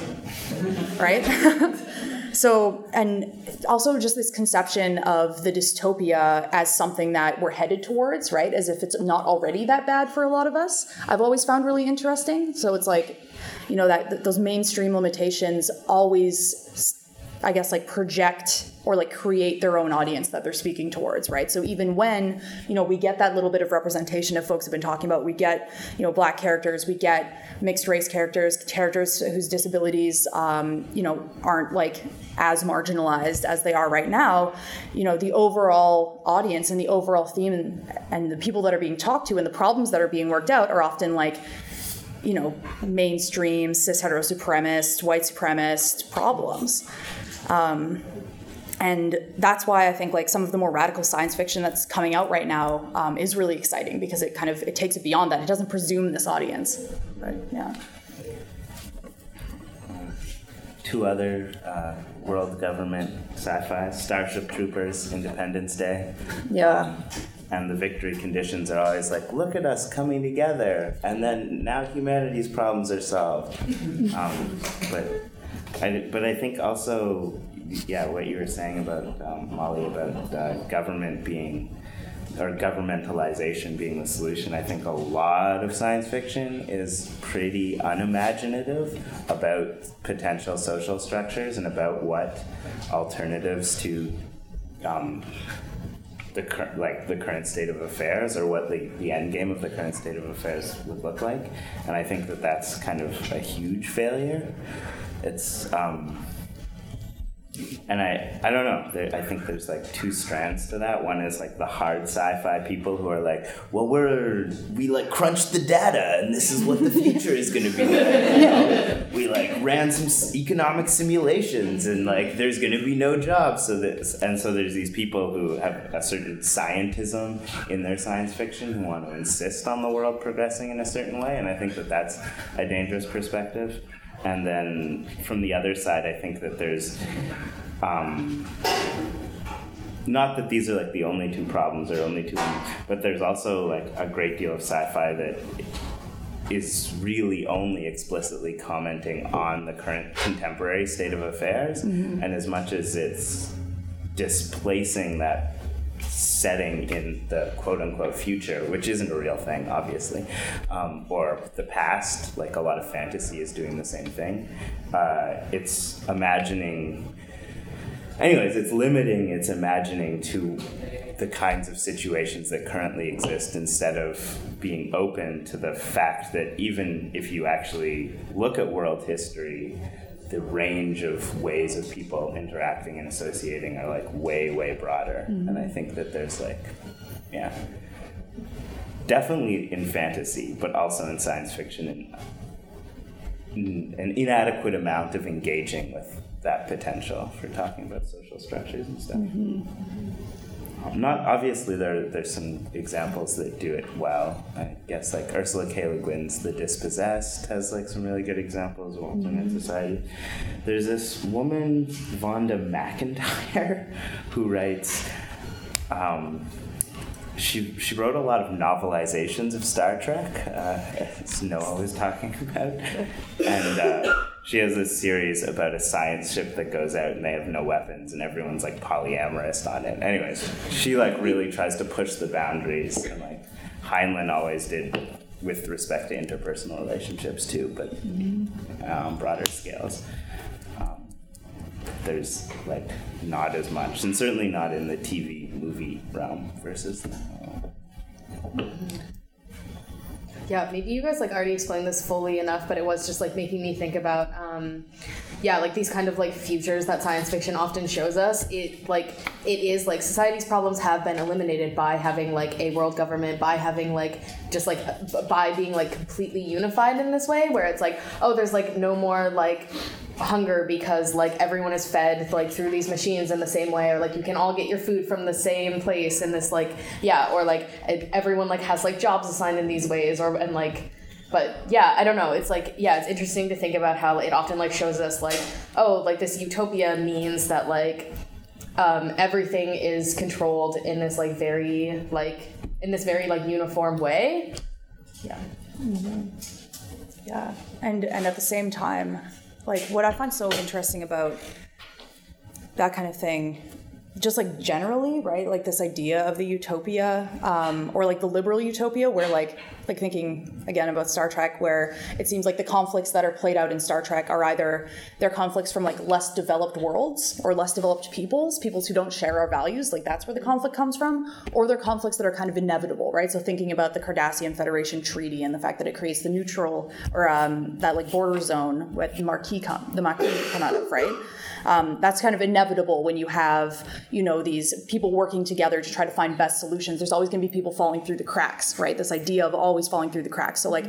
right? So, and also just this conception of the dystopia as something that we're headed towards, right? As if it's not already that bad for a lot of us. I've always found really interesting. So it's like, you know, that th- those mainstream limitations always, I guess, like project or like create their own audience that they're speaking towards, right? So even when, you know, we get that little bit of representation of folks have been talking about, we get, you know, black characters, we get mixed race characters, characters whose disabilities, um, you know, aren't like as marginalized as they are right now, you know, the overall audience and the overall theme and, and the people that are being talked to and the problems that are being worked out are often like, you know, mainstream cis heterosupremacist, white supremacist problems. Um, and that's why I think like some of the more radical science fiction that's coming out right now um, is really exciting because it kind of it takes it beyond that. It doesn't presume this audience. Right? Yeah. two other uh, world government sci-fi: Starship Troopers, Independence Day. Yeah. and the victory conditions are always like, look at us coming together, and then now humanity's problems are solved. um, but, I, but I think also, yeah, what you were saying about um, Molly about uh, government being or governmentalization being the solution. I think a lot of science fiction is pretty unimaginative about potential social structures and about what alternatives to um, the cur- like the current state of affairs or what the, the end game of the current state of affairs would look like and i think that that's kind of a huge failure it's um, and I, I don't know. There, I think there's like two strands to that. One is like the hard sci-fi people who are like, well, we're we like crunched the data, and this is what the future is going to be like. We like ran some economic simulations, and like there's going to be no jobs. So this, and so there's these people who have a certain scientism in their science fiction who want to insist on the world progressing in a certain way, and I think that that's a dangerous perspective. And then from the other side, I think that there's um, not that these are like the only two problems or only two, but there's also like a great deal of sci-fi that is really only explicitly commenting on the current contemporary state of affairs, and as much as it's displacing that setting in the quote unquote future, which isn't a real thing, obviously, um, or the past, like a lot of fantasy is doing the same thing. Uh, it's imagining, anyways, it's limiting its imagining to the kinds of situations that currently exist instead of being open to the fact that even if you actually look at world history, the range of ways of people interacting and associating are like way way broader. And i think that there's like yeah. Definitely in fantasy but also in science fiction an, an inadequate amount of engaging with that potential for talking about social structures and stuff. Um, not obviously there there's some examples that do it well. I guess like Ursula K. Le Guin's The Dispossessed has like some really good examples of alternate society. There's this woman, Vonda McIntyre, who writes um, she she wrote a lot of novelizations of Star Trek, uh, Noah was talking about, and uh, she has this series about a science ship that goes out and they have no weapons and everyone's like polyamorous on it. Anyways, she like really tries to push the boundaries and like Heinlein always did with respect to interpersonal relationships too, but um, broader scales. There's like not as much, and certainly not in the TV movie realm versus. Yeah, maybe you guys like already explained this fully enough, but it was just like making me think about, um, yeah, like these kind of like futures that science fiction often shows us. It like it is like society's problems have been eliminated by having like a world government, by having like just like by being like completely unified in this way, where it's like, oh, there's like no more like hunger because like everyone is fed like through these machines in the same way or like you can all get your food from the same place in this like yeah or like everyone like has like jobs assigned in these ways or and like but yeah i don't know it's like yeah it's interesting to think about how it often like shows us like oh like this utopia means that like um, everything is controlled in this like very like in this very like uniform way. Yeah. Yeah, and and at the same time, like what I find so interesting about that kind of thing, just like generally, right? Like this idea of the utopia, um, or like the liberal utopia, where like like thinking again about Star Trek, where it seems like the conflicts that are played out in Star Trek are either they're conflicts from like less developed worlds or less developed peoples, peoples who don't share our values, like that's where the conflict comes from, or they're conflicts that are kind of inevitable, right? So thinking about the Cardassian Federation Treaty and the fact that it creates the neutral or um, that like border zone with Maquis come the Maquis come out of, right? Um, that's kind of inevitable when you have you know these people working together to try to find best solutions. There's always going to be people falling through the cracks, right? This idea of always falling through the cracks. So like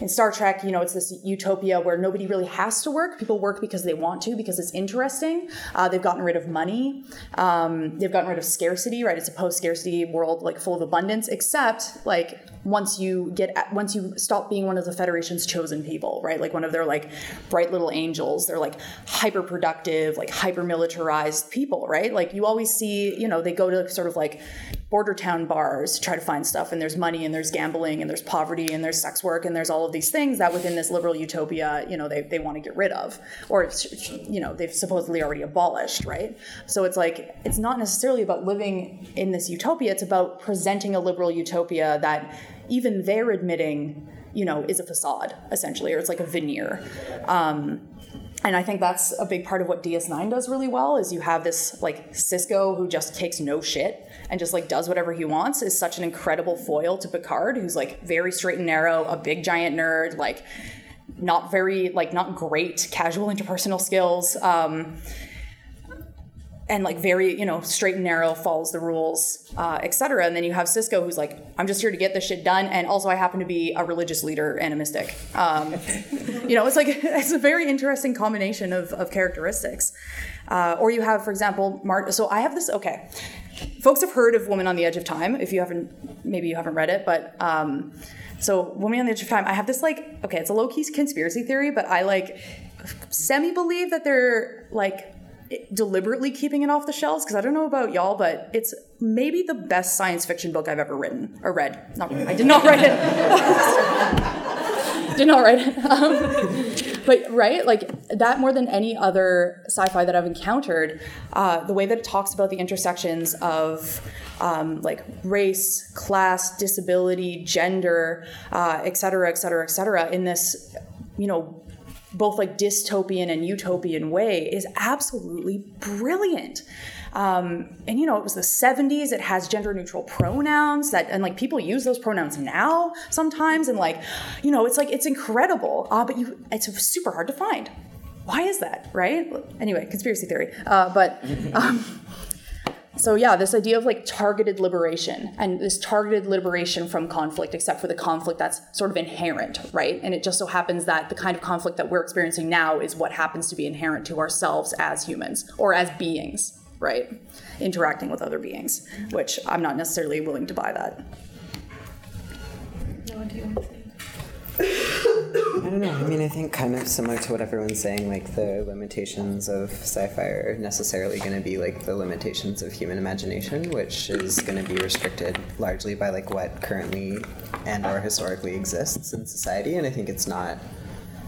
in Star Trek, you know, it's this utopia where nobody really has to work. People work because they want to, because it's interesting. Uh, they've gotten rid of money. Um, they've gotten rid of scarcity, right? It's a post-scarcity world, like full of abundance. Except like once you get once you stop being one of the federation's chosen people right? Like one of their like bright little angels. They're like hyper productive like hyper militarized people right? Like you always see you know they go to sort of like border town bars to try to find stuff and there's money and there's gambling and there's poverty and there's sex work and there's all of these things that within this liberal utopia you know they, they want to get rid of or you know they've supposedly already abolished right? So it's like it's not necessarily about living in this utopia it's about presenting a liberal utopia that even they're admitting you know is a facade essentially or it's like a veneer um, and I think that's a big part of what DS9 does really well is you have this like Sisko who just takes no shit and just like does whatever he wants is such an incredible foil to Picard who's like very straight and narrow, a big giant nerd, like not very like not great casual interpersonal skills. Um, and like very you know straight and narrow follows the rules uh, etc and then you have Sisko who's like i'm just here to get this shit done and also i happen to be a religious leader and a mystic. Um, you know it's like it's a very interesting combination of, of characteristics. Uh, or you have for example Mart- so i have this okay. Folks have heard of woman on the edge of time if you haven't maybe you haven't read it but um, so woman on the edge of time i have this like okay it's a low-key conspiracy theory but i like semi believe that they're like deliberately keeping it off the shelves because I don't know about y'all, but it's maybe the best science fiction book I've ever written or read. Not, I did not write it. did not write it. Um, but right, like that more than any other sci-fi that I've encountered, uh, the way that it talks about the intersections of um, like race, class, disability, gender, uh, et cetera, et cetera, et cetera, in this, you know, both like dystopian and utopian way is absolutely brilliant. Um, and you know, it was the 70s. It has gender neutral pronouns that, and like people use those pronouns now sometimes. And like, you know, it's like, it's incredible. Uh, but you, it's super hard to find. Why is that? Right? Anyway, conspiracy theory. Uh, but, um, so yeah, this idea of like targeted liberation and this targeted liberation from conflict, except for the conflict that's sort of inherent, right? And it just so happens that the kind of conflict that we're experiencing now is what happens to be inherent to ourselves as humans or as beings, right? Interacting with other beings, which I'm not necessarily willing to buy that. I don't know. I mean, I think kind of similar to what everyone's saying, like the limitations of sci-fi are necessarily going to be like the limitations of human imagination, which is going to be restricted largely by like what currently and or historically exists in society. And I think it's not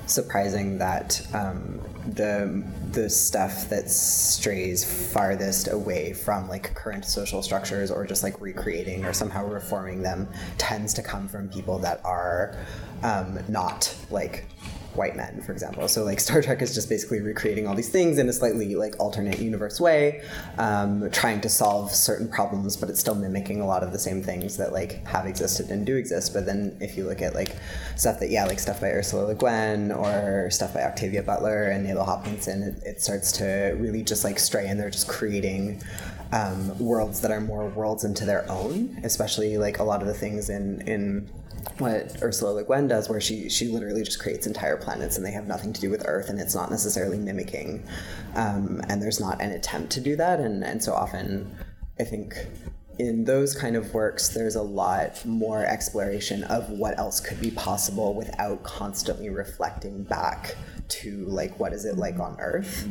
surprising that um, the the stuff that strays farthest away from like current social structures or just like recreating or somehow reforming them tends to come from people that are um, not like white men, for example. So like Star Trek is just basically recreating all these things in a slightly like alternate universe way, um, trying to solve certain problems, but it's still mimicking a lot of the same things that like have existed and do exist. But then if you look at like stuff that yeah, like stuff by Ursula Le Guin or stuff by Octavia Butler and Nalo Hopkinson, it, it starts to really just like stray and they're just creating um, worlds that are more worlds into their own, especially like a lot of the things in in what Ursula Le Guin does, where she she literally just creates entire planets and they have nothing to do with Earth, and it's not necessarily mimicking, um, and there's not an attempt to do that, and and so often, I think. In those kind of works, there's a lot more exploration of what else could be possible without constantly reflecting back to like what is it like on Earth,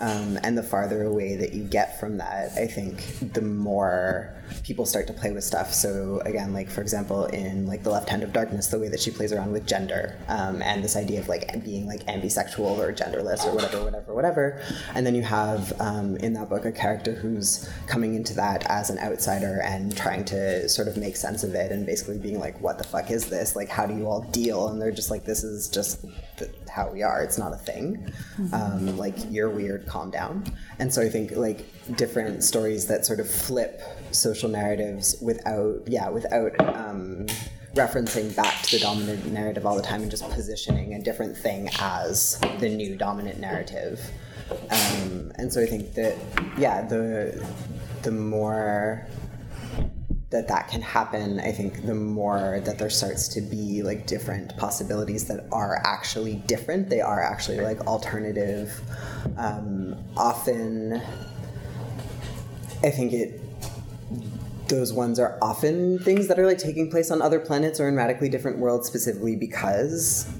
um, and the farther away that you get from that, I think the more people start to play with stuff. So again, like for example, in like the Left Hand of Darkness, the way that she plays around with gender um, and this idea of like being like ambisexual or genderless or whatever, whatever, whatever. And then you have um, in that book a character who's coming into that as an outsider and trying to sort of make sense of it and basically being like, what the fuck is this? Like, how do you all deal? And they're just like, this is just how we are. It's not a thing. Um, like you're weird. Calm down. And so I think like different stories that sort of flip social narratives without yeah without um, referencing back to the dominant narrative all the time and just positioning a different thing as the new dominant narrative. Um, and so I think that yeah the the more that that can happen i think the more that there starts to be like different possibilities that are actually different they are actually like alternative. Um, often i think it those ones are often things that are like taking place on other planets or in radically different worlds specifically because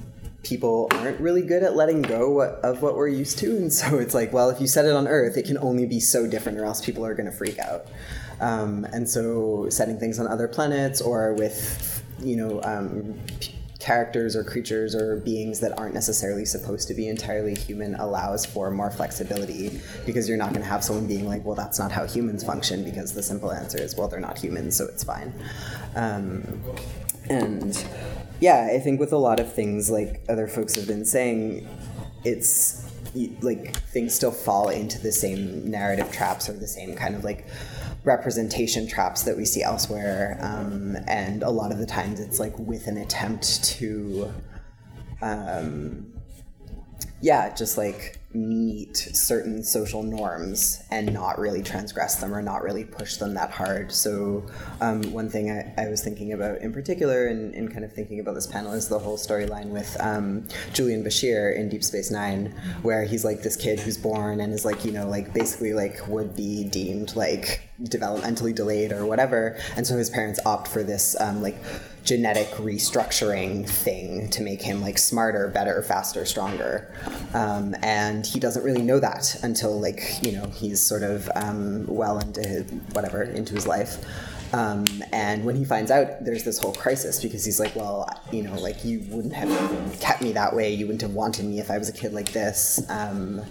people aren't really good at letting go of what we're used to. And so it's like well if you set it on earth it can only be so different or else people are going to freak out um, and so setting things on other planets or with you know um, characters or creatures or beings that aren't necessarily supposed to be entirely human allows for more flexibility because you're not going to have someone being like, well, that's not how humans function because the simple answer is, well, they're not humans, so it's fine. Um, and yeah, I think with a lot of things like other folks have been saying, it's like things still fall into the same narrative traps or the same kind of like representation traps that we see elsewhere. Um, and a lot of the times it's like with an attempt to, um, yeah, just like meet certain social norms and not really transgress them or not really push them that hard. So, um, one thing I, I, was thinking about in particular, and in, in, kind of thinking about this panel, is the whole storyline with um, Julian Bashir in Deep Space Nine, where he's like this kid who's born and is like, you know, like basically like would be deemed like developmentally delayed or whatever. And so his parents opt for this um, like genetic restructuring thing to make him like smarter, better, faster, stronger. Um, and he doesn't really know that until like you know he's sort of um, well into his, whatever into his life. Um, and when he finds out, there's this whole crisis because he's like, well, you know, like you wouldn't have kept me that way. You wouldn't have wanted me if I was a kid like this. Um,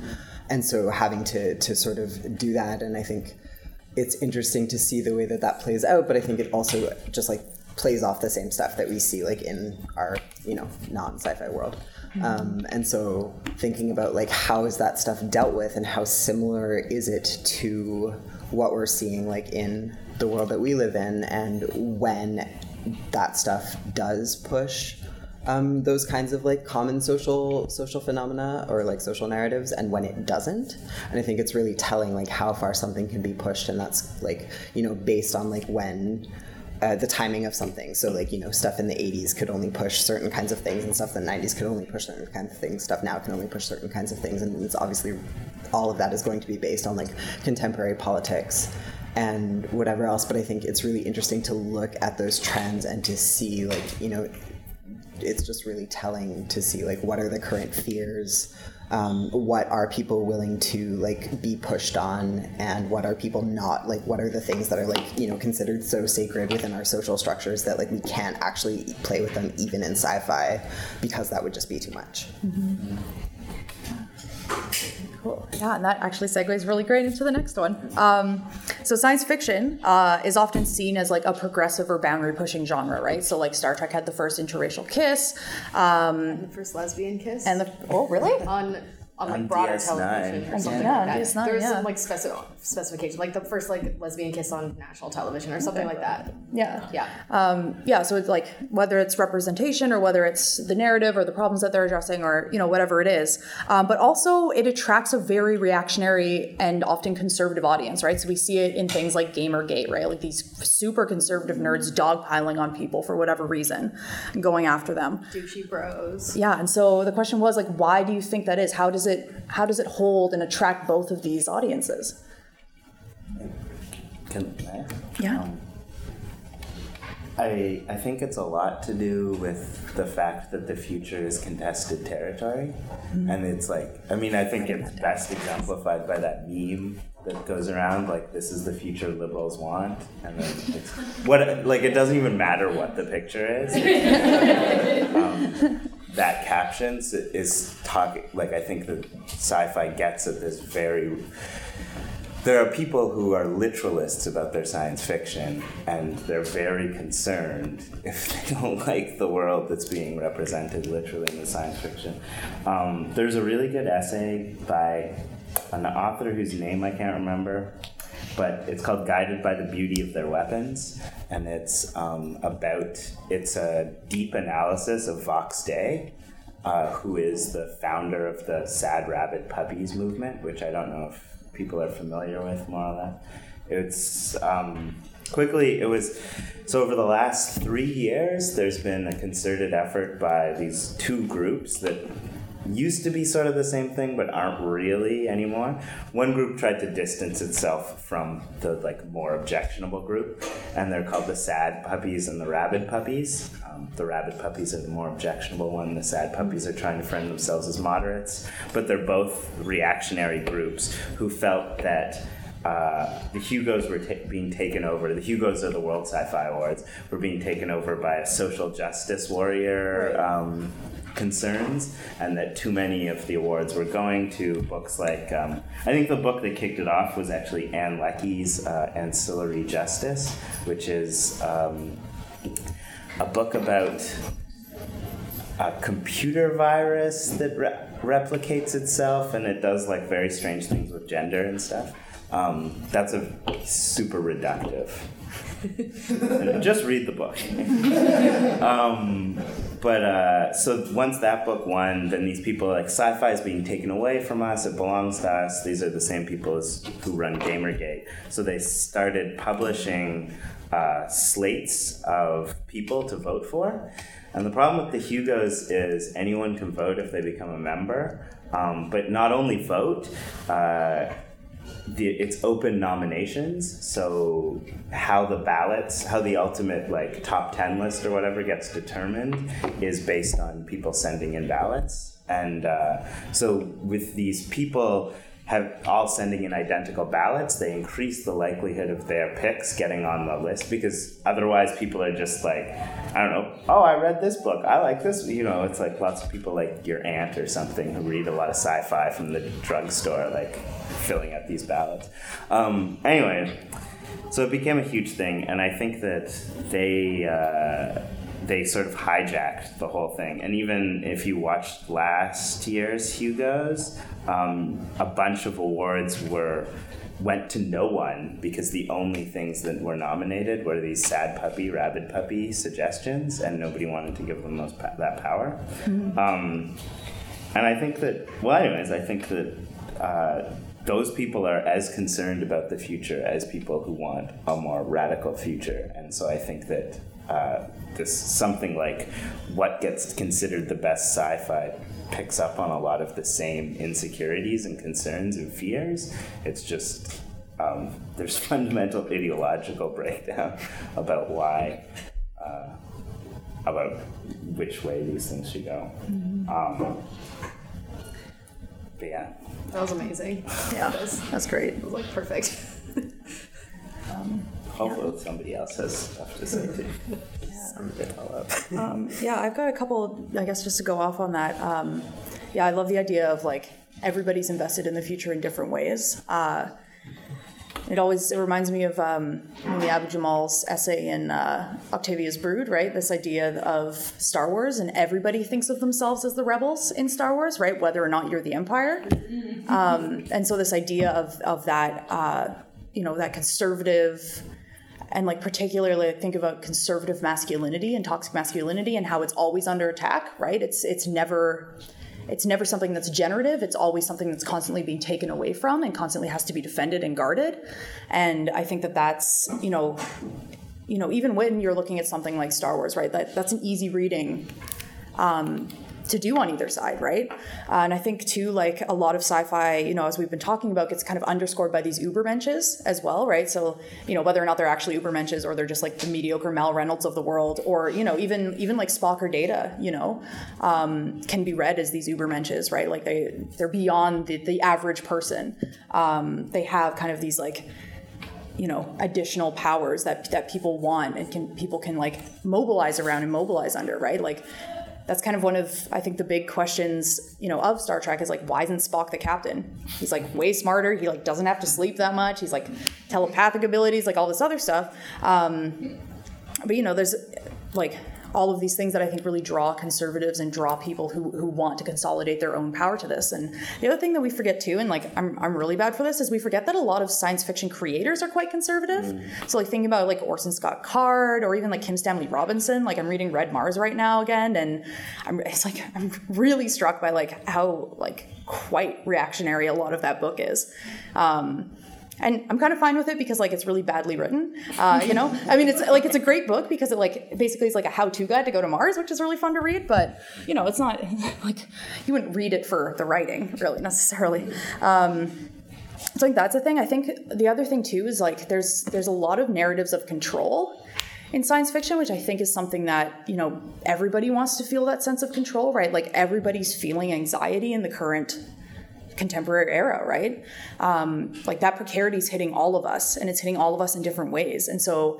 and so having to to sort of do that, and I think it's interesting to see the way that that plays out. But I think it also just like plays off the same stuff that we see like in our you know non sci-fi world. Mm-hmm. Um, and so thinking about like how is that stuff dealt with and how similar is it to what we're seeing like in the world that we live in and when that stuff does push um, those kinds of like common social social phenomena or like social narratives and when it doesn't and i think it's really telling like how far something can be pushed and that's like you know based on like when uh, the timing of something. So, like, you know, stuff in the 80s could only push certain kinds of things, and stuff in the 90s could only push certain kinds of things. Stuff now can only push certain kinds of things, and it's obviously all of that is going to be based on like contemporary politics and whatever else. But I think it's really interesting to look at those trends and to see, like, you know, it's just really telling to see like what are the current fears? Um, what are people willing to like be pushed on? And what are people not? Like what are the things that are like you know considered so sacred within our social structures that like we can't actually play with them even in sci-fi because that would just be too much. Mm-hmm. Cool. Yeah, and that actually segues really great into the next one. Um, so science fiction uh, is often seen as like a progressive or boundary pushing genre, right? So like Star Trek had the first interracial kiss, um, the first lesbian kiss, and the oh really on on like broader DS9. television or something Yeah, like that. DS9, There's yeah. some like speci- specification, like the first like lesbian kiss on national television or something like that. Yeah. Yeah. Um, yeah, so it's like whether it's representation or whether it's the narrative or the problems that they're addressing or you know whatever it is, um, but also it attracts a very reactionary and often conservative audience, right? So we see it in things like GamerGate, right? Like these super conservative nerds dogpiling on people for whatever reason, going after them. Douchey bros. Yeah, and so the question was like, why do you think that is? How does it how does it hold and attract both of these audiences? Can I? Yeah. Um, I I think it's a lot to do with the fact that the future is contested territory, and it's like I mean I think it's best exemplified by that meme that goes around like this is the future liberals want, and then it's what like it doesn't even matter what the picture is. um, that caption is- is talking like I think that sci-fi gets at this very there are people who are literalists about their science fiction and they're very concerned if they don't like the world that's being represented literally in the science fiction. Um, there's a really good essay by an author whose name I can't remember, but it's called Guided by the Beauty of Their Weapons, and it's um, about it's a deep analysis of Vox Day, uh, who is the founder of the Sad Rabid Puppies movement, which I don't know if people are familiar with more or less. It's um, quickly it was so over the last three years there's been a concerted effort by these two groups that used to be sort of the same thing, but aren't really anymore. One group tried to distance itself from the like more objectionable group, and they're called the sad puppies and the rabid puppies. Um, the rabid puppies are the more objectionable one. The sad puppies are trying to frame themselves as moderates, but they're both reactionary groups who felt that uh, the Hugos were ta- being taken over. The Hugos are the World Sci-Fi Awards. Were being taken over by a social justice warrior um, concerns, and that too many of the awards were going to books like. Um, I think the book that kicked it off was actually Ann Leckie's uh, Ancillary Justice, which is um, a book about a computer virus that re- replicates itself and it does like very strange things with gender and stuff. Um, that's a super reductive. Just read the book. um, but uh, so once that book won, then these people like sci-fi is being taken away from us. It belongs to us. These are the same people as, who run GamerGate. So they started publishing uh, slates of people to vote for. And the problem with the Hugos is anyone can vote if they become a member, um, but not only vote. Uh, the, it's open nominations, so how the ballots, how the ultimate like top ten list or whatever gets determined is based on people sending in ballots, and uh, so with these people have all sending in identical ballots, they increase the likelihood of their picks getting on the list because otherwise people are just like, I don't know, oh, I read this book, I like this. You know, it's like lots of people like your aunt or something who read a lot of sci fi from the drugstore, like filling out these ballots. Um, anyway, so it became a huge thing, and I think that they. Uh, they sort of hijacked the whole thing. And even if you watched last year's Hugos, um, a bunch of awards were went to no one because the only things that were nominated were these sad puppy, rabid puppy suggestions, and nobody wanted to give them those that power. Mm-hmm. Um, and I think that, well, anyways, I think that. Uh, those people are as concerned about the future as people who want a more radical future. And so I think that uh, this something like what gets considered the best sci-fi picks up on a lot of the same insecurities and concerns and fears. It's just um, there's fundamental ideological breakdown about why uh, about which way these things should go. Mm-hmm. Um, but yeah, that was amazing. Yeah, that's great. It was like perfect. um, Hopefully, yeah. somebody else has stuff to say too. yeah. Um, yeah, I've got a couple. I guess just to go off on that. Um, yeah, I love the idea of like everybody's invested in the future in different ways. Uh, it always it reminds me of um, Abu Jamal's essay in uh, Octavia's Brood, right? This idea of Star Wars, and everybody thinks of themselves as the rebels in Star Wars, right? Whether or not you're the Empire. Um, and so this idea of of that, uh, you know, that conservative and like particularly think about conservative masculinity and toxic masculinity and how it's always under attack right? It's it's never it's never something that's generative. It's always something that's constantly being taken away from and constantly has to be defended and guarded. And i think that that's you know you know even when you're looking at something like star wars right that that's an easy reading um, to do on either side, right? Uh, and I think too, like a lot of sci-fi, you know, as we've been talking about, gets kind of underscored by these Ubermenches as well, right? So you know, whether or not they're actually Ubermenches or they're just like the mediocre Mal Reynolds of the world, or you know, even even like Spock or Data, you know, um, can be read as these Ubermenches, right? Like they they're beyond the, the average person. Um, they have kind of these like you know additional powers that that people want and can people can like mobilize around and mobilize under right like that's kind of one of I think the big questions you know of Star Trek is like why isn't Spock the captain? He's like way smarter. He like doesn't have to sleep that much. He's like telepathic abilities, like all this other stuff. Um, but you know, there's like all of these things that I think really draw conservatives and draw people who, who want to consolidate their own power to this. And the other thing that we forget too, and like I'm, I'm really bad for this, is we forget that a lot of science fiction creators are quite conservative. Mm. So like thinking about like Orson Scott Card or even like Kim Stanley Robinson, like I'm reading Red Mars right now again, and I'm it's like I'm really struck by like how like quite reactionary a lot of that book is. Um, and I'm kind of fine with it because like it's really badly written. Uh, you know, I mean, it's like it's a great book because it like basically it's like a how-to guide to go to Mars, which is really fun to read. But you know, it's not like you wouldn't read it for the writing really necessarily. Um, so I think that's a thing. I think the other thing too is like there's there's a lot of narratives of control in science fiction, which I think is something that you know everybody wants to feel that sense of control, right? Like everybody's feeling anxiety in the current contemporary era, right? Um, like that precarity is hitting all of us, and it's hitting all of us in different ways. And so,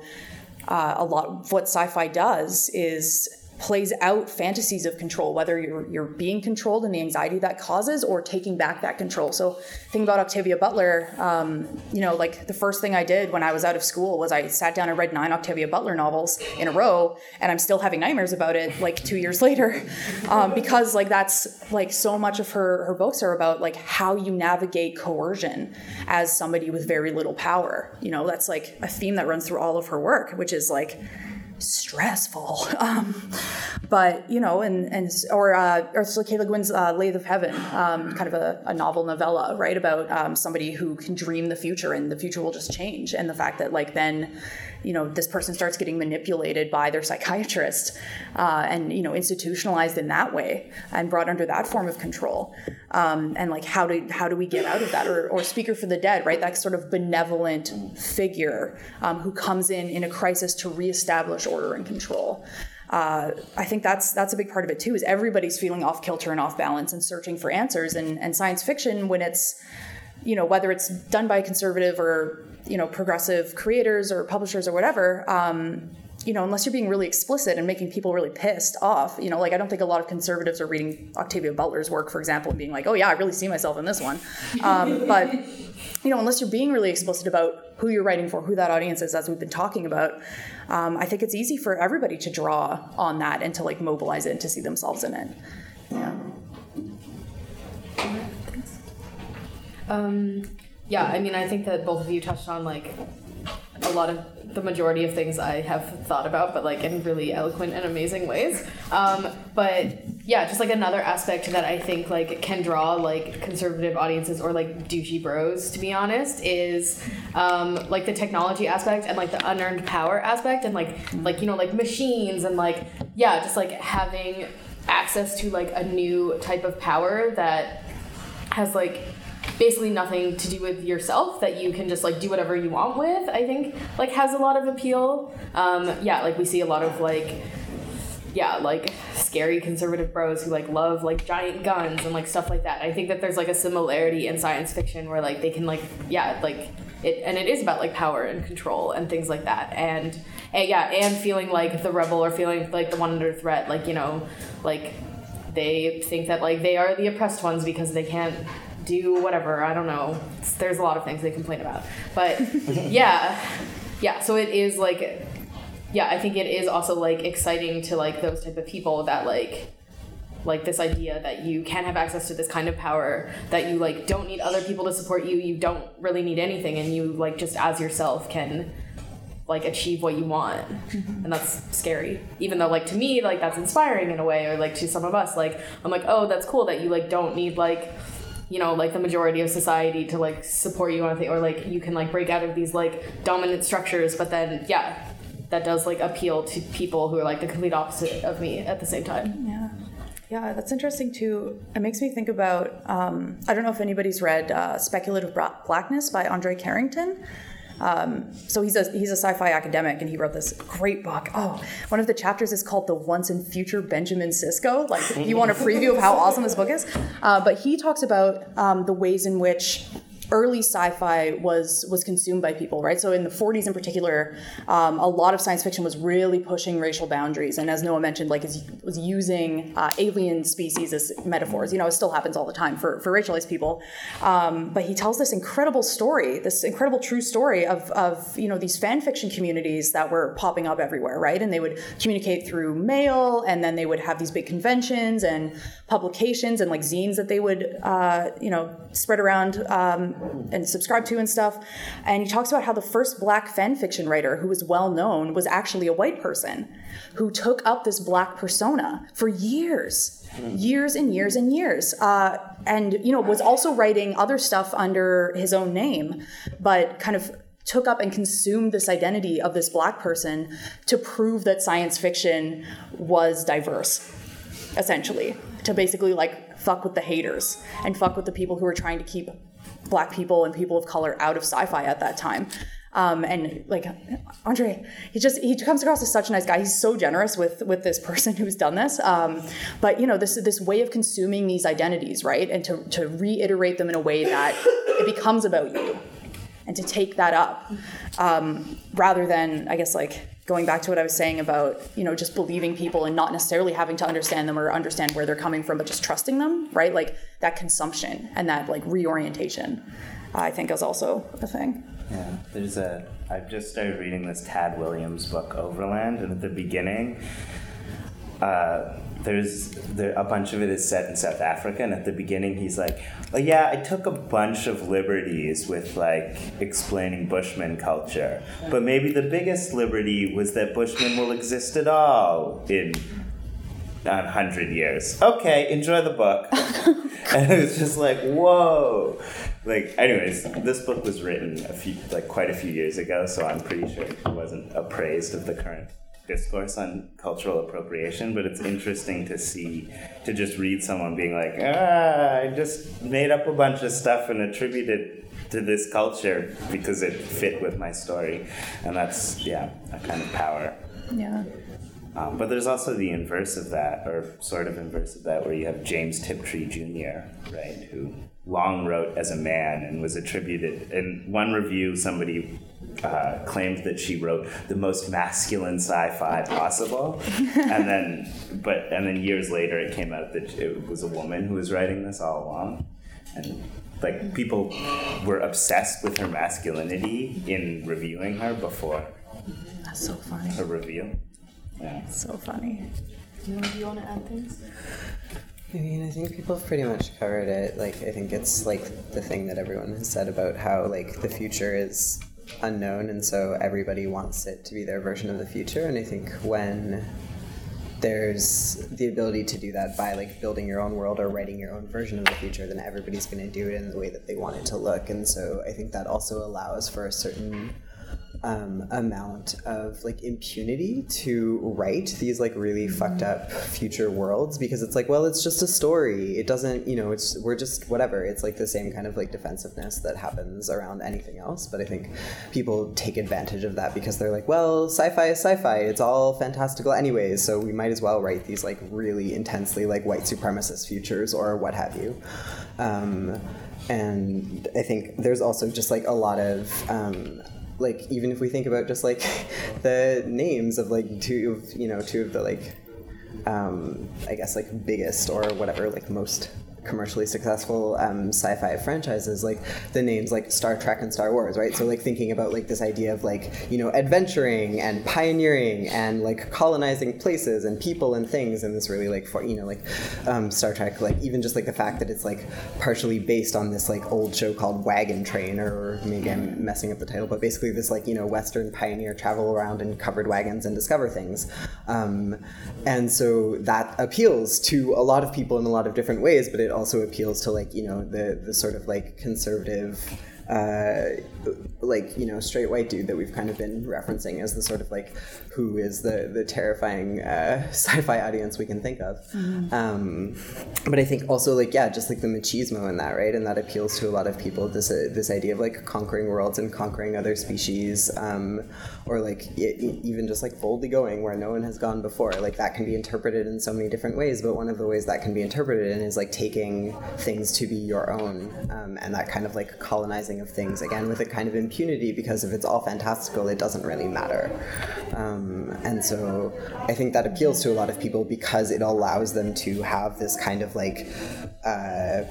uh, a lot of what sci-fi does is plays out fantasies of control, whether you're you're being controlled and the anxiety that causes, or taking back that control. So, think about Octavia Butler. Um, you know, like the first thing I did when I was out of school was I sat down and read nine Octavia Butler novels in a row, and I'm still having nightmares about it like two years later, um, because like that's like so much of her her books are about like how you navigate coercion as somebody with very little power. You know, that's like a theme that runs through all of her work, which is like stressful. Um, but you know, and and or uh, Ursula K. Le Guin's uh, *Lathe of Heaven*, um, kind of a, a, novel novella, right, about um, somebody who can dream the future and the future will just change, and the fact that like then you know this person starts getting manipulated by their psychiatrist uh, and you know institutionalized in that way and brought under that form of control um, and like how do how do we get out of that or, or speaker for the dead right that sort of benevolent figure um, who comes in in a crisis to reestablish order and control uh, I think that's that's a big part of it too. Is everybody's feeling off kilter and off balance and searching for answers. And, and science fiction, when it's you know whether it's done by a conservative or you know progressive creators or publishers or whatever um, you know unless you're being really explicit and making people really pissed off you know like i don't think a lot of conservatives are reading octavia butler's work for example and being like oh yeah i really see myself in this one. Um, but you know unless you're being really explicit about who you're writing for who that audience is as we've been talking about um, i think it's easy for everybody to draw on that and to like mobilize it and to see themselves in it. Yeah. Um, yeah, I mean, I think that both of you touched on like a lot of the majority of things I have thought about, but like in really eloquent and amazing ways. Um, but yeah, just like another aspect that I think like can draw like conservative audiences or like douchey bros, to be honest, is um, like the technology aspect and like the unearned power aspect and like like you know like machines and like yeah, just like having access to like a new type of power that has like basically nothing to do with yourself that you can just like do whatever you want with i think like has a lot of appeal. Um, yeah like we see a lot of like yeah like scary conservative bros who like love like giant guns and like stuff like that. I think that there's like a similarity in science fiction where like they can like yeah like it and it is about like power and control and things like that. And, and yeah and feeling like the rebel or feeling like the one under threat like you know like they think that like they are the oppressed ones because they can't do whatever. I don't know. There's a lot of things they complain about. But yeah. Yeah, so it is like yeah, I think it is also like exciting to like those type of people that like like this idea that you can have access to this kind of power that you like don't need other people to support you you don't really need anything and you like just as yourself can like achieve what you want mm-hmm. and that's scary even though like to me like that's inspiring in a way or like to some of us like i'm like oh that's cool that you like don't need like you know like the majority of society to like support you on a thing or like you can like break out of these like dominant structures but then yeah that does like appeal to people who are like the complete opposite of me at the same time. Yeah. Yeah that's interesting too. It makes me think about um, i don't know if anybody's read uh, speculative blackness by andre carrington um, so he's a he's a sci-fi academic, and he wrote this great book. Oh, one of the chapters is called "The Once and Future Benjamin Sisko." Like, you want a preview of how awesome this book is? Uh, but he talks about um, the ways in which early sci-fi was was consumed by people, right? So in the 40s in particular, um, a lot of science fiction was really pushing racial boundaries, and as Noah mentioned, like is, was using uh, alien species as metaphors. You know, it still happens all the time for for racialized people. Um, but he tells this incredible story, this incredible true story of of you know these fan fiction communities that were popping up everywhere, right? And they would communicate through mail, and then they would have these big conventions and publications and like zines that they would uh, you know spread around. Um, and subscribe to and stuff. And he talks about how the first black fan fiction writer who was well known was actually a white person who took up this black persona for years, years and years and years, uh, and you know was also writing other stuff under his own name, but kind of took up and consumed this identity of this black person to prove that science fiction was diverse essentially to basically like fuck with the haters and fuck with the people who were trying to keep black people and people of color out of sci-fi at that time. Um, and like andre he just he comes across as such a nice guy. He's so generous with with this person who's done this. Um, but you know this this way of consuming these identities right? And to, to reiterate them in a way that it becomes about you and to take that up um, rather than i guess like going back to what i was saying about you know just believing people and not necessarily having to understand them or understand where they're coming from but just trusting them right like that consumption and that like reorientation i think is also a thing Yeah, there's a. I've just started reading this Tad Williams book, Otherland, and at the beginning, uh, there's there, a bunch of it is set in South Africa, and at the beginning, he's like, "Oh yeah, I took a bunch of liberties with like explaining Bushman culture, but maybe the biggest liberty was that Bushmen will exist at all in." A hundred years. Okay, enjoy the book. and it was just like, whoa. Like, anyways, this book was written a few, like, quite a few years ago, so I'm pretty sure he wasn't appraised of the current discourse on cultural appropriation. But it's interesting to see, to just read someone being like, ah, I just made up a bunch of stuff and attributed to this culture because it fit with my story, and that's yeah, a kind of power. yeah Um, but there's also the inverse of that, or sort of inverse of that, where you have James Tiptree Jr., right, who long wrote as a man and was attributed. In one review, somebody uh, claimed that she wrote the most masculine sci-fi possible, and then, but and then years later, it came out that it was a woman who was writing this all along, and. Like people were obsessed with her masculinity in reviewing her before that's so funny her review. Yeah. so funny Do you want to add things? I mean, I think people have pretty much covered it. Like, I think it's like the thing that everyone has said about how like the future is unknown, and so everybody wants it to be their version of the future. And I think when there's the ability to do that by like building your own world or writing your own version of the future, then everybody's going to do it in the way that they want it to look. And so I think that also allows for a certain um, amount of like impunity to write these like really fucked up future worlds because it's like well it's just a story. It doesn't you know it's we're just whatever. It's like the same kind of like defensiveness that happens around anything else but i think people take advantage of that because they're like well sci-fi is sci-fi. It's all fantastical anyways so we might as well write these like really intensely like white supremacist futures or what have you. Um, and i think there's also just like a lot of um, like even if we think about just like the names of like two of you know two of the like um, I guess like biggest or whatever like most commercially successful um, sci-fi franchises like the names like Star Trek and Star Wars right? So like thinking about like this idea of like you know adventuring and pioneering and like colonizing places and people and things and this really like for you know like um, Star Trek like even just like the fact that it's like partially based on this like old show called Wagon Train or maybe I'm messing up the title but basically this like you know western pioneer travel around in covered wagons and discover things. Um, and so that appeals to a lot of people in a lot of different ways but it also appeals to like you know the the sort of like conservative uh, like you know straight white dude that we've kind of been referencing as the sort of like who is the the terrifying uh, sci-fi audience we can think of. Um, but I think also like yeah just like the machismo in that right? And that appeals to a lot of people this uh, this idea of like conquering worlds and conquering other species um, or like e- even just like boldly going where no one has gone before. Like that can be interpreted in so many different ways but one of the ways that can be interpreted in is like taking things to be your own um, and that kind of like colonizing of things again with a kind of impunity because if it's all fantastical it doesn't really matter. Um, and so i think that appeals to a lot of people because it allows them to have this kind of like uh,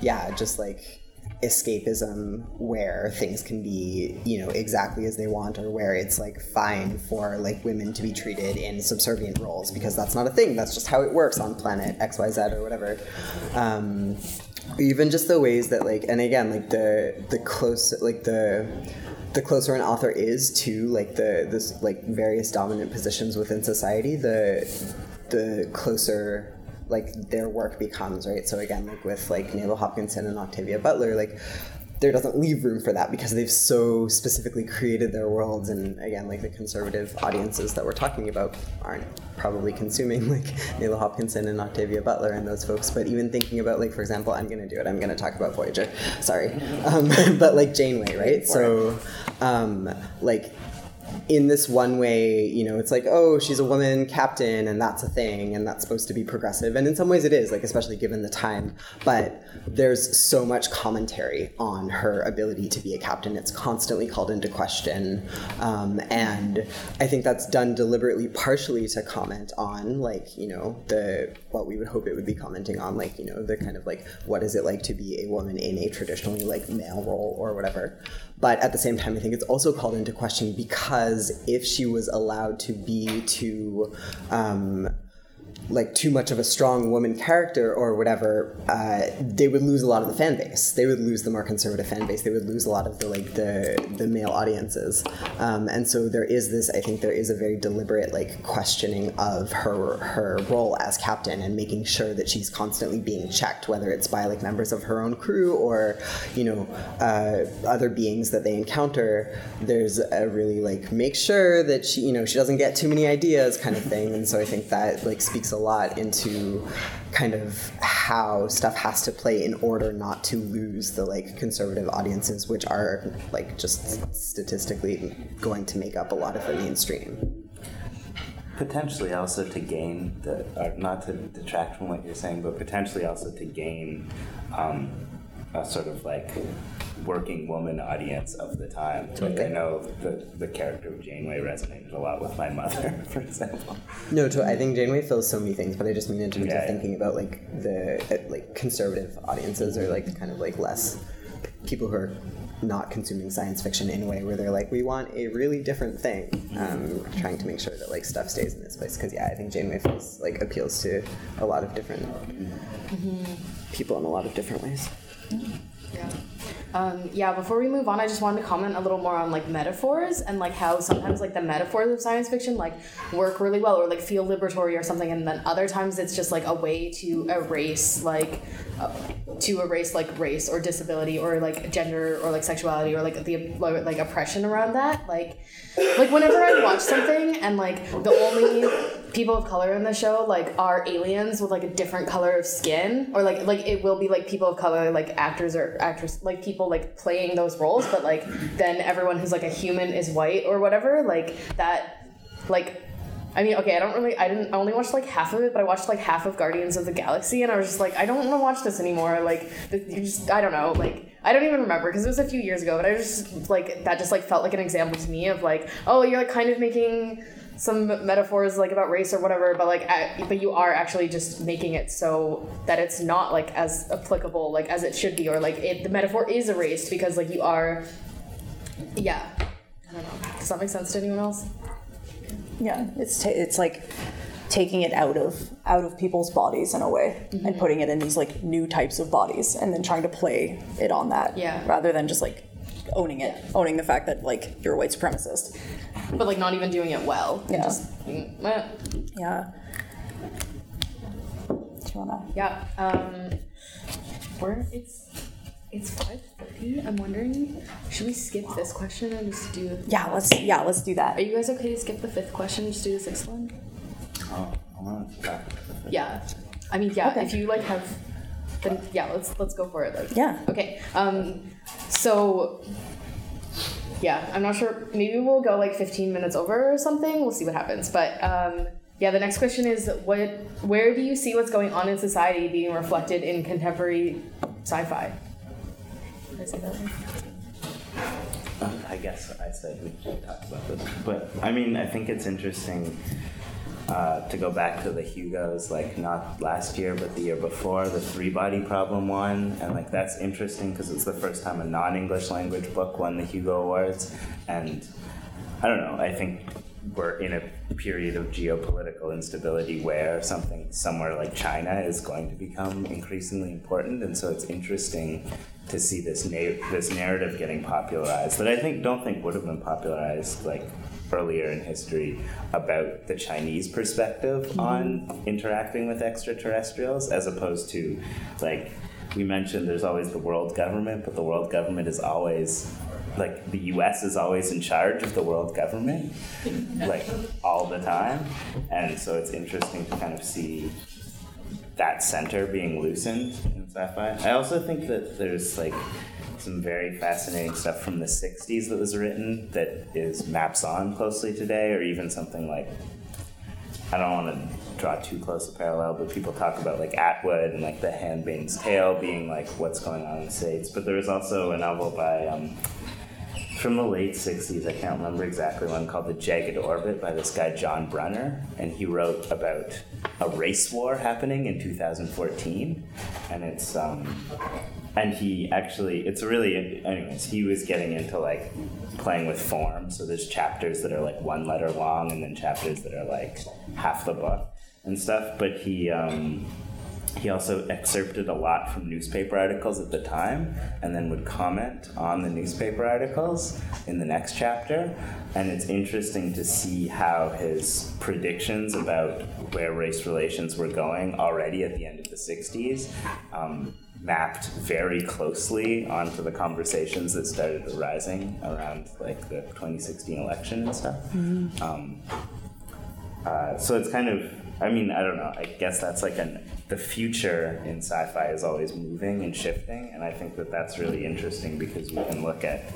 yeah just like escapism where things can be you know exactly as they want or where it's like fine for like women to be treated in subservient roles because that's not a thing. That's just how it works on planet xyz or whatever. Um, even just the ways that like and again like the the close like the the closer an author is to like the this like various dominant positions within society the the closer like their work becomes right? So again like with like Nalo Hopkinson and Octavia Butler like there doesn't leave room for that because they've so specifically created their worlds and again like the conservative audiences that we're talking about aren't probably consuming like Nalo Hopkinson and Octavia Butler and those folks. But even thinking about like for example I'm gonna do it. I'm gonna talk about Voyager. Sorry. Um, but like Janeway right? So um, like in this one way, you know, it's like, oh, she's a woman captain and that's a thing and that's supposed to be progressive. And in some ways it is, like, especially given the time. But there's so much commentary on her ability to be a captain. It's constantly called into question. Um, and I think that's done deliberately, partially to comment on, like, you know, the what we would hope it would be commenting on, like, you know, the kind of like, what is it like to be a woman in a traditionally like male role or whatever. But at the same time, I think it's also called into question because if she was allowed to be to um, like too much of a strong woman character or whatever, uh, they would lose a lot of the fan base. They would lose the more conservative fan base. They would lose a lot of the like the the male audiences. Um, and so there is this. I think there is a very deliberate like questioning of her her role as captain and making sure that she's constantly being checked, whether it's by like members of her own crew or you know uh, other beings that they encounter. There's a really like make sure that she you know she doesn't get too many ideas kind of thing. And so I think that like speaks a lot into kind of how stuff has to play in order not to lose the like conservative audiences which are like just statistically going to make up a lot of the mainstream. Potentially also to gain the uh, not to detract from what you're saying but potentially also to gain um, a sort of like working woman audience of the time. Like i know the, the character of janeway resonated a lot with my mother for example. No to, i think janeway fills so many things but i just mean in terms Yeah, of yeah. thinking about like the uh, like conservative audiences or like kind of like less people who are not consuming science fiction in a way where they're like we want a really different thing. Um, trying to make sure that like stuff stays in this place because yeah i think janeway feels like appeals to a lot of different people in a lot of different ways. Yeah. Um, yeah, before we move on, I just wanted to comment a little more on like metaphors and like how sometimes like the metaphors of science fiction like work really well or like feel liberatory or something, and then other times it's just like a way to erase like uh, to erase like race or disability or like gender or like sexuality or like the like oppression around that. Like like whenever I watch something and like the only people of color in the show like are aliens with like a different color of skin or like like it will be like people of color like actors or actors like people like playing those roles but like then everyone who's like a human is white or whatever like that like I mean, okay, I don't really, I didn't, I only watched like half of it, but I watched like half of Guardians of the Galaxy, and I was just like, I don't want to watch this anymore. Like, you just, I don't know, like, I don't even remember because it was a few years ago, but I just like that just like felt like an example to me of like, oh, you're like kind of making some metaphors like about race or whatever, but like, a but you are actually just making it so that it's not like as applicable like as it should be, or like it, the metaphor is erased because like you are, yeah. I don't know. Does that make sense to anyone else? Yeah, it's ta it's like taking it out of out of people's bodies in a way Mm-hmm. and putting it in these like new types of bodies and then trying to play it on that Yeah. rather than just like owning it owning the fact that like you're a white supremacist but like not even doing it well. Yeah. Just, mm, eh. yeah do you wanna yeah. Um, we're it's it's five thirty. I'm wondering, should we skip this question and just do? yeah let's yeah let's do that. Are you guys okay to skip the fifth question and just do the sixth one? oh i want to talk Yeah. I mean, yeah. Okay. If you like have, then yeah. Let's let's go for it. Like. Yeah. Okay. Um. So. Yeah, I'm not sure. Maybe we'll go like 15 minutes over or something. We'll see what happens. But um, yeah, the next question is what? Where do you see what's going on in society being reflected in contemporary sci-fi? I I guess I said we should talk about this, but I mean, I think it's interesting Uh, to go back to the Hugos, like not last year, but the year before, the Three Body Problem won, and like that's interesting because it's the first time a non-English language book won the Hugo Awards, and I don't know. I think we're in a period of geopolitical instability where something somewhere like China is going to become increasingly important, and so it's interesting to see this na- this narrative getting popularized. That I think don't think would have been popularized like earlier in history about the Chinese perspective mm-hmm. on interacting with extraterrestrials as opposed to like we mentioned there's always the world government but the world government is always like the US is always in charge of the world government like all the time and so it's interesting to kind of see that center being loosened in sci-fi. I also think that there's like some very fascinating stuff from the 60s that was written that is maps on closely today or even something like I don't want to draw too close a parallel, but people talk about like Atwood and like The Handmaid's Tale being like what's going on in the States. But there was also a novel by um, from the late 60s, I can't remember exactly one, called The Jagged Orbit by this guy, John Brunner. And he wrote about a race war happening in 2014. And it's, um, and he actually, it's really, anyways, he was getting into like playing with form. So there's chapters that are like one letter long and then chapters that are like half the book and stuff. But he, um, he also excerpted a lot from newspaper articles at the time and then would comment on the newspaper articles in the next chapter. And it's interesting to see how his predictions about where race relations were going already at the end of the 60s um, mapped very closely onto the conversations that started arising around like the 2016 election and stuff. Um, uh, so it's kind of, I mean, I don't know. I guess that's like an the future in sci-fi is always moving and shifting, and I think that that's really interesting because you can look at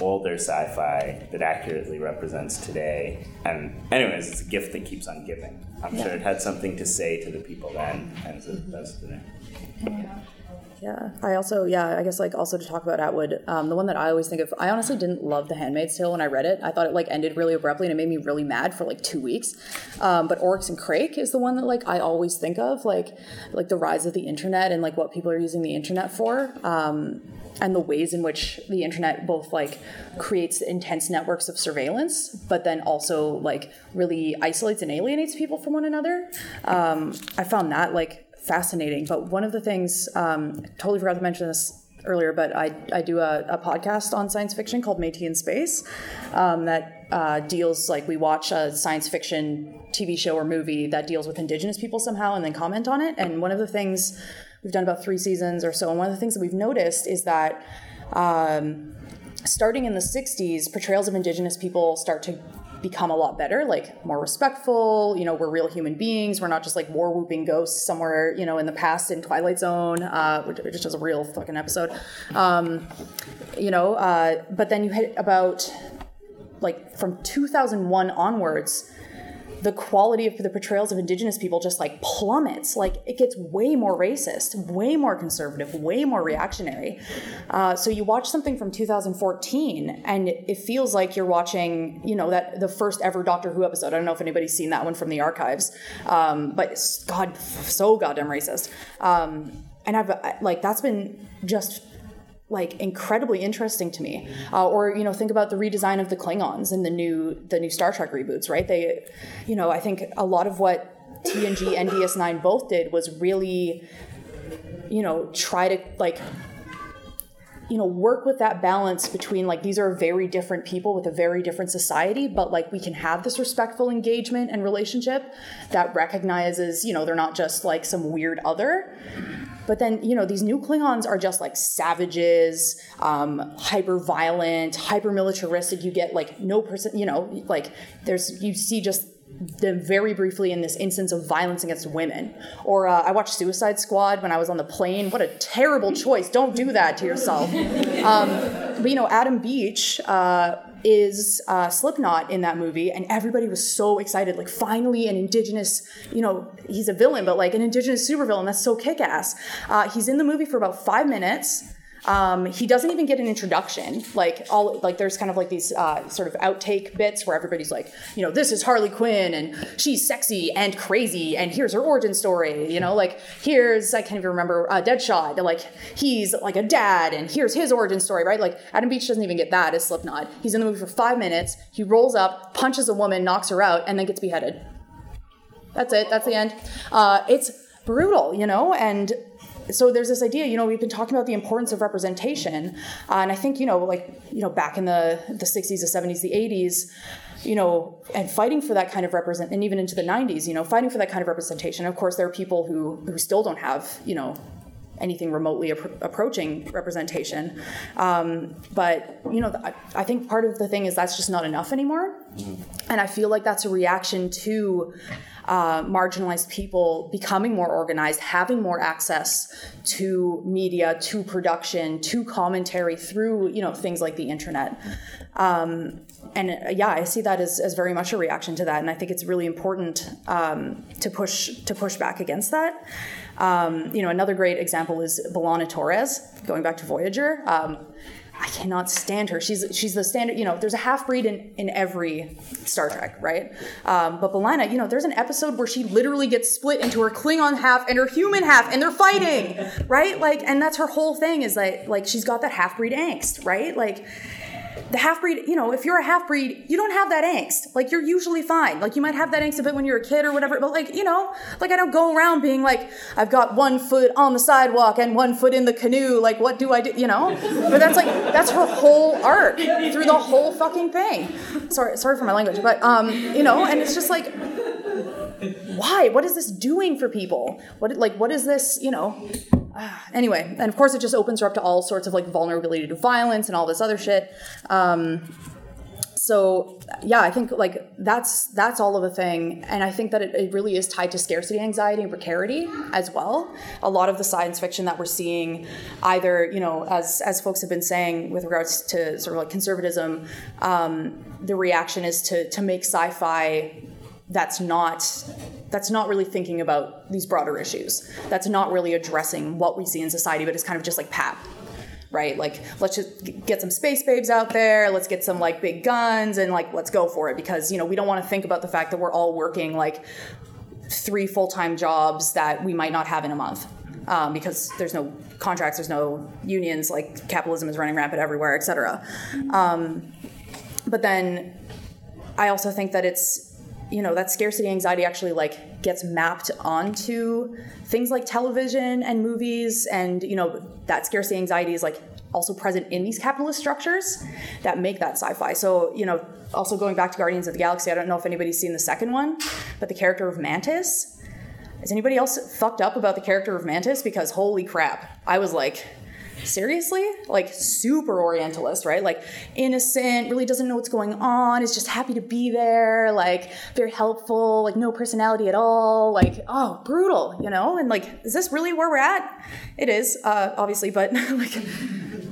older sci-fi that accurately represents today. And anyways, it's a gift that keeps on giving. I'm sure it had something to say to the people then, and it does today. Yeah, I also yeah I guess like also to talk about Atwood, um, the one that I always think of. I honestly didn't love The Handmaid's Tale when I read it. I thought it like ended really abruptly and it made me really mad for like two weeks. Um, but Oryx and Crake is the one that like I always think of, like like the rise of the internet and like what people are using the internet for. Um, and the ways in which the internet both like creates intense networks of surveillance, but then also like really isolates and alienates people from one another. Um, I found that like fascinating. But one of the things, um, totally forgot to mention this earlier, but I, I do a, a podcast on science fiction called Métis in Space um, that uh, deals like we watch a science fiction TV show or movie that deals with indigenous people somehow and then comment on it. And one of the things we've done about three seasons or so, and one of the things that we've noticed is that. Um, starting in the 60s, portrayals of indigenous people start to become a lot better, like more respectful. You know, we're real human beings. We're not just like war whooping ghosts somewhere, you know, in the past in Twilight Zone, uh, which, which is a real fucking episode. Um, you know, uh, but then you hit about like from 2001 onwards the quality of the portrayals of indigenous people just like plummets. Like it gets way more racist way more conservative way more reactionary. Uh, so you watch something from 2014 and it feels like you're watching you know that the first ever doctor who episode. I don't know if anybody's seen that one from the archives um, but god so goddamn racist. Um, and i've like that's been just like incredibly interesting to me. Uh, or you know, think about the redesign of the Klingons in the new the new Star Trek reboots, right? They, you know, I think a lot of what TNG and DS9 both did was really, you know, try to like. You know, work with that balance between like these are very different people with a very different society, but like we can have this respectful engagement and relationship that recognizes, you know, they're not just like some weird other, but then, you know, these new Klingons are just like savages, um, hyper violent, hyper militaristic. You get like no person, you know, like there's, you see just them very briefly in this instance of violence against women. Or uh, I watched Suicide Squad when I was on the plane. What a terrible choice. Don't do that to yourself. Um, but, you know, Adam Beach. Uh, is uh, Slipknot in that movie, and everybody was so excited. Like, finally, an indigenous, you know, he's a villain, but like an indigenous supervillain. That's so kick ass. Uh, he's in the movie for about five minutes. Um, he doesn't even get an introduction. Like all, like there's kind of like these uh, sort of outtake bits where everybody's like, you know, this is Harley Quinn and she's sexy and crazy and here's her origin story. You know, like here's I can't even remember uh, Deadshot. Like he's like a dad and here's his origin story, right? Like Adam Beach doesn't even get that as Slipknot. He's in the movie for five minutes. He rolls up, punches a woman, knocks her out, and then gets beheaded. That's it. That's the end. Uh, it's brutal, you know, and so there's this idea, you know, we've been talking about the importance of representation, uh, and I think, you know, like, you know, back in the the 60s, the 70s, the 80s, you know, and fighting for that kind of represent, and even into the 90s, you know, fighting for that kind of representation. Of course, there are people who who still don't have, you know, anything remotely appro- approaching representation. Um, but you know, I, I, think part of the thing is that's just not enough anymore, mm-hmm. and I feel like that's a reaction to uh, marginalized people becoming more organized, having more access to media, to production, to commentary through you know things like the internet. Um, and uh, yeah, I see that as, as very much a reaction to that, and I think it's really important um, to push to push back against that. Um, you know, another great example is B'Elanna Torres, going back to Voyager. I cannot stand her. She's she's the standard. You know, there's a half breed in in every Star Trek, right? Um, but B'Elanna, you know, there's an episode where she literally gets split into her Klingon half and her human half, and they're fighting, right? Like, and that's her whole thing is like like she's got that half breed angst, right? Like the half breed, you know, if you're a half breed, you don't have that angst. Like you're usually fine. Like you might have that angst a bit when you're a kid or whatever, but like, you know, like I don't go around being like, I've got one foot on the sidewalk and one foot in the canoe. Like, what do I do? You know? But that's like, that's her whole arc through the whole fucking thing. Sorry, sorry for my language, but, um, you know, and it's just like, why? What is this doing for people? What, like, what is this, you know? anyway, and of course, it just opens her up to all sorts of like vulnerability to violence and all this other shit. Um, so yeah, I think like that's that's all of a thing, and I think that it, it, really is tied to scarcity anxiety and precarity as well. A lot of the science fiction that we're seeing, either you know, as as folks have been saying with regards to sort of like conservatism, um, the reaction is to to make sci-fi that's not that's not really thinking about these broader issues. That's not really addressing what we see in society, but it's kind of just like pap, right? Like let's just get some space babes out there. Let's get some like big guns and like let's go for it because you know we don't want to think about the fact that we're all working like three full time jobs that we might not have in a month. Um, because there's no contracts, there's no unions, like capitalism is running rampant everywhere, et cetera. Um, but then I also think that it's you know that scarcity anxiety actually like gets mapped onto things like television and movies and you know that scarcity anxiety is like also present in these capitalist structures that make that sci-fi. So you know also going back to guardians of the galaxy i don't know if anybody's seen the second one but the character of mantis is anybody else fucked up about the character of mantis? Because holy crap i was like seriously? Like super orientalist right? Like innocent really doesn't know what's going on is just happy to be there like very helpful like no personality at all like oh brutal you know? And like is this really where we're at? It is uh, obviously but like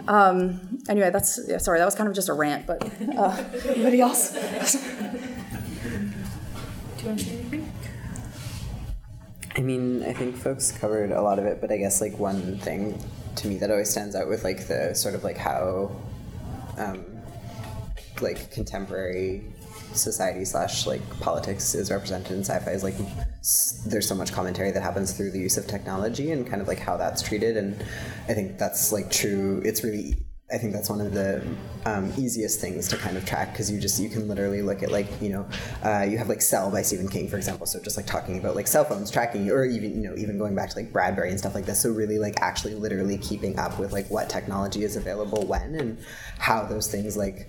um anyway that's yeah, sorry that was kind of just a rant but uh, anybody else? Do you want to say anything? I mean, I think folks covered a lot of it, but I guess like one thing to me that always stands out with like the sort of like how um, like contemporary society slash like politics is represented in sci-fi is like there's so much commentary that happens through the use of technology and kind of like how that's treated. And i think that's like true. It's really I think that's one of the um, easiest things to kind of track because you just you can literally look at like you know uh, you have like Cell by Stephen King for example. So just like talking about like cell phones tracking or even you know even going back to like Bradbury and stuff like this. So really like actually literally keeping up with like what technology is available when and how those things like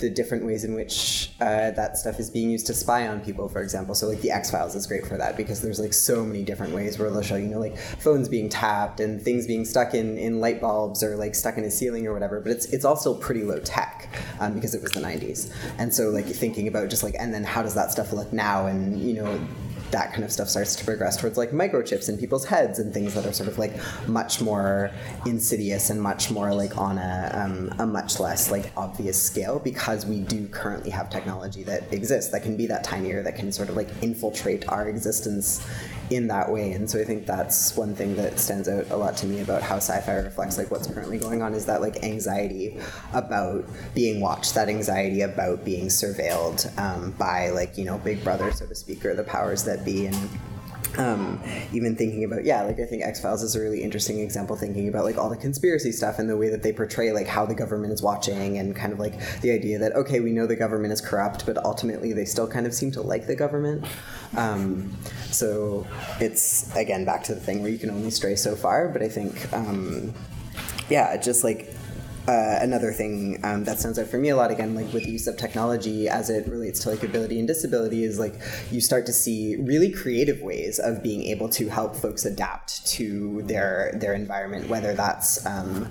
the different ways in which uh, that stuff is being used to spy on people, for example. So like the X Files is great for that because there's like so many different ways where they'll show you know like phones being tapped and things being stuck in in light bulbs or like stuck in a ceiling or whatever. But it's it's also pretty low tech um, because it was the 90s, and so like thinking about just like and then how does that stuff look now and you know that kind of stuff starts to progress towards like microchips in people's heads and things that are sort of like much more insidious and much more like on a, um, a much less like obvious scale because we do currently have technology that exists that can be that tinier that can sort of like infiltrate our existence in that way. And so I think that's one thing that stands out a lot to me about how sci-fi reflects like what's currently going on is that like anxiety about being watched, that anxiety about being surveilled um, by like you know Big Brother, so to speak, or the powers that be, and um, even thinking about yeah like i think x-files is a really interesting example thinking about like all the conspiracy stuff and the way that they portray like how the government is watching and kind of like the idea that okay we know the government is corrupt but ultimately they still kind of seem to like the government. Um, so it's again back to the thing where you can only stray so far but i think um, yeah just like uh, another thing um, that stands out for me a lot again like with the use of technology as it relates to like ability and disability is like you start to see really creative ways of being able to help folks adapt to their their environment whether that's um,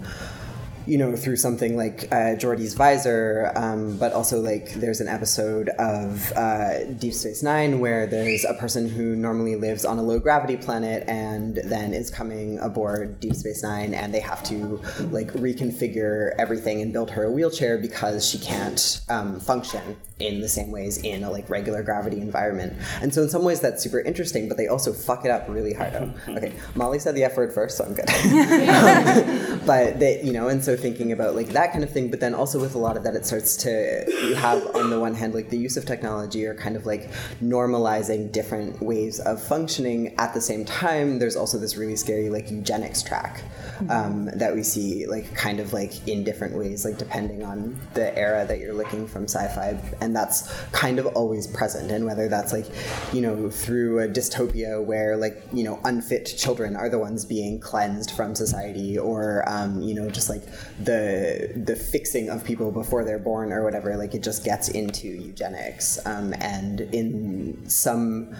you know, through something like uh, Geordi's Visor, um, but also like there's an episode of uh, Deep Space Nine where there's a person who normally lives on a low gravity planet and then is coming aboard Deep Space Nine and they have to like reconfigure everything and build her a wheelchair because she can't um, function in the same ways in a like regular gravity environment. And so in some ways that's super interesting, but they also fuck it up really hard. Oh, okay, Molly said the F word first, so I'm good. um, but they, you know, and so thinking about like that kind of thing, but then also with a lot of that, it starts to you have on the one hand like the use of technology or kind of like normalizing different ways of functioning. At the same time, there's also this really scary like eugenics track um, that we see like kind of like in different ways, like depending on the era that you're looking from sci-fi, and that's kind of always present. And whether that's like you know through a dystopia where like you know unfit children are the ones being cleansed from society, or um, you know just like the the fixing of people before they're born or whatever, like it just gets into eugenics. Um, and in some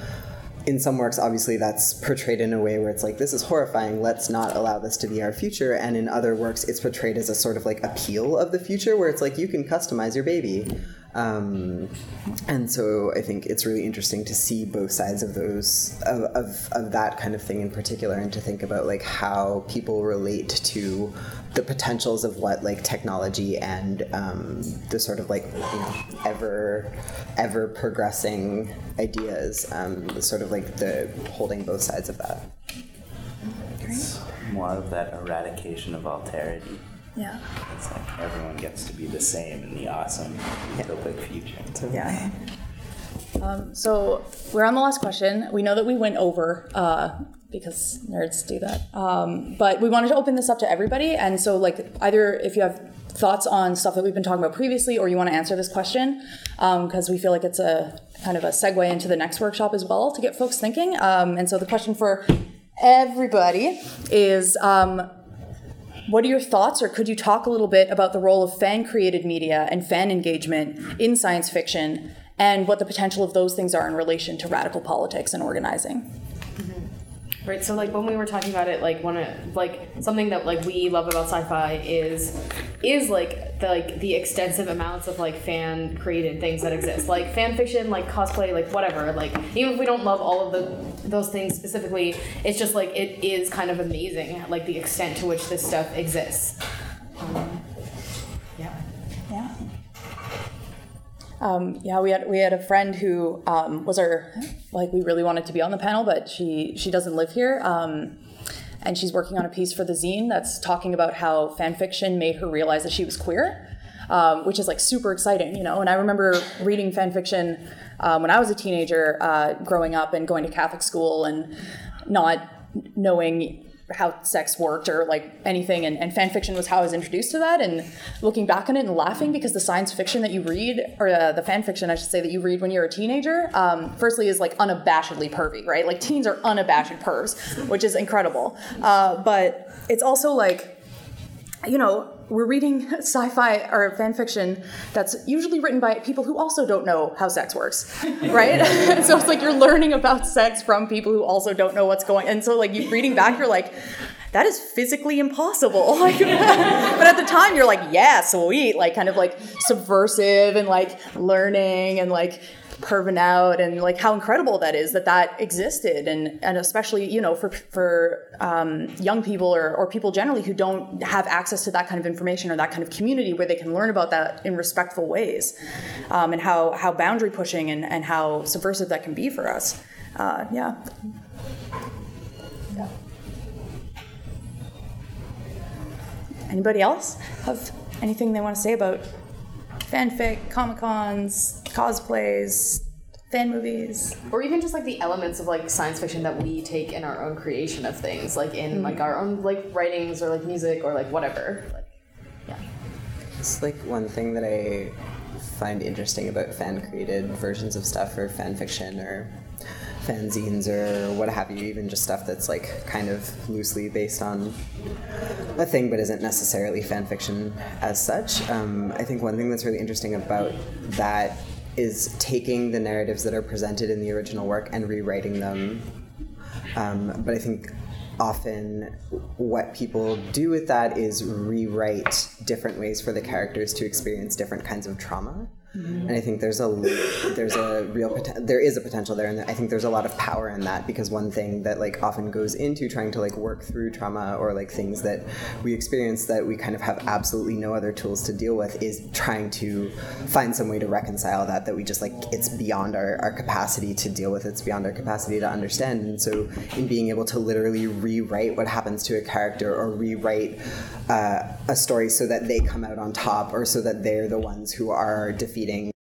in some works, obviously, that's portrayed in a way where it's like, this is horrifying, let's not allow this to be our future. And in other works, it's portrayed as a sort of like appeal of the future where it's like, you can customize your baby. Um, and so I think it's really interesting to see both sides of those, of, of, of that kind of thing in particular, and to think about like how people relate to the potentials of what like technology and um, the sort of like you know ever ever progressing ideas um, sort of like the holding both sides of that It's more of that eradication of alterity. Yeah. It's like everyone gets to be the same in the awesome utopic future. Yeah. Um, so we're on the last question. We know that we went over uh, because nerds do that. Um, but we wanted to open this up to everybody. And so, like, either if you have thoughts on stuff that we've been talking about previously, or you want to answer this question, because we feel like it's a kind of a segue into the next workshop as well to get folks thinking. Um, and so the question for everybody is. What are your thoughts, or could you talk a little bit about the role of fan created media and fan engagement in science fiction and what the potential of those things are in relation to radical politics and organizing? Right. So like when we were talking about it, like one of like something that like we love about sci-fi is is like the like the extensive amounts of like fan created things that exist, like fan fiction, like cosplay, like whatever. Like even if we don't love all of the those things specifically, it's just like it is kind of amazing, like the extent to which this stuff exists. Um, Um, yeah, we had we had a friend who um, was our like we really wanted to be on the panel, but she she doesn't live here, um, and she's working on a piece for the zine that's talking about how fan fiction made her realize that she was queer, um, which is like super exciting, you know. And I remember reading fan fiction um, when I was a teenager, uh, growing up and going to Catholic school and not knowing how sex worked or like anything and, and fan fiction was how i was introduced to that and looking back on it and laughing because the science fiction that you read or uh, the fan fiction i should say that you read when you're a teenager um, firstly is like unabashedly pervy right? Like teens are unabashed pervs which is incredible. Uh, but it's also like you know we're reading sci-fi or fan fiction that's usually written by people who also don't know how sex works right? So it's like you're learning about sex from people who also don't know what's going and so like you're reading back you're like that is physically impossible. Like, but at the time you're like yeah sweet like kind of like subversive and like learning and like perving out and like how incredible that is that that existed and and especially you know for for um, young people or, or people generally who don't have access to that kind of information or that kind of community where they can learn about that in respectful ways um, and how how boundary pushing and, and how subversive that can be for us uh, yeah. Yeah. Anybody else have anything they want to say about fanfic, comic cons, cosplays, fan movies? or even just like the elements of like science fiction that we take in our own creation of things like in hmm. like our own like writings or like music or like whatever. Like yeah. It's like one thing that I find interesting about fan created versions of stuff or fan fiction or fanzines or what have you, even just stuff that's like kind of loosely based on a thing but isn't necessarily fan fiction as such. Um, I think one thing that's really interesting about that is taking the narratives that are presented in the original work and rewriting them um, but I think often what people do with that is rewrite different ways for the characters to experience different kinds of trauma. And I think there's a there's a real there is a potential there, and I think there's a lot of power in that because one thing that like often goes into trying to like work through trauma or like things that we experience that we kind of have absolutely no other tools to deal with is trying to find some way to reconcile that that we just like it's beyond our, our capacity to deal with it's beyond our capacity to understand. And so in being able to literally rewrite what happens to a character or rewrite uh, a story so that they come out on top or so that they're the ones who are defeating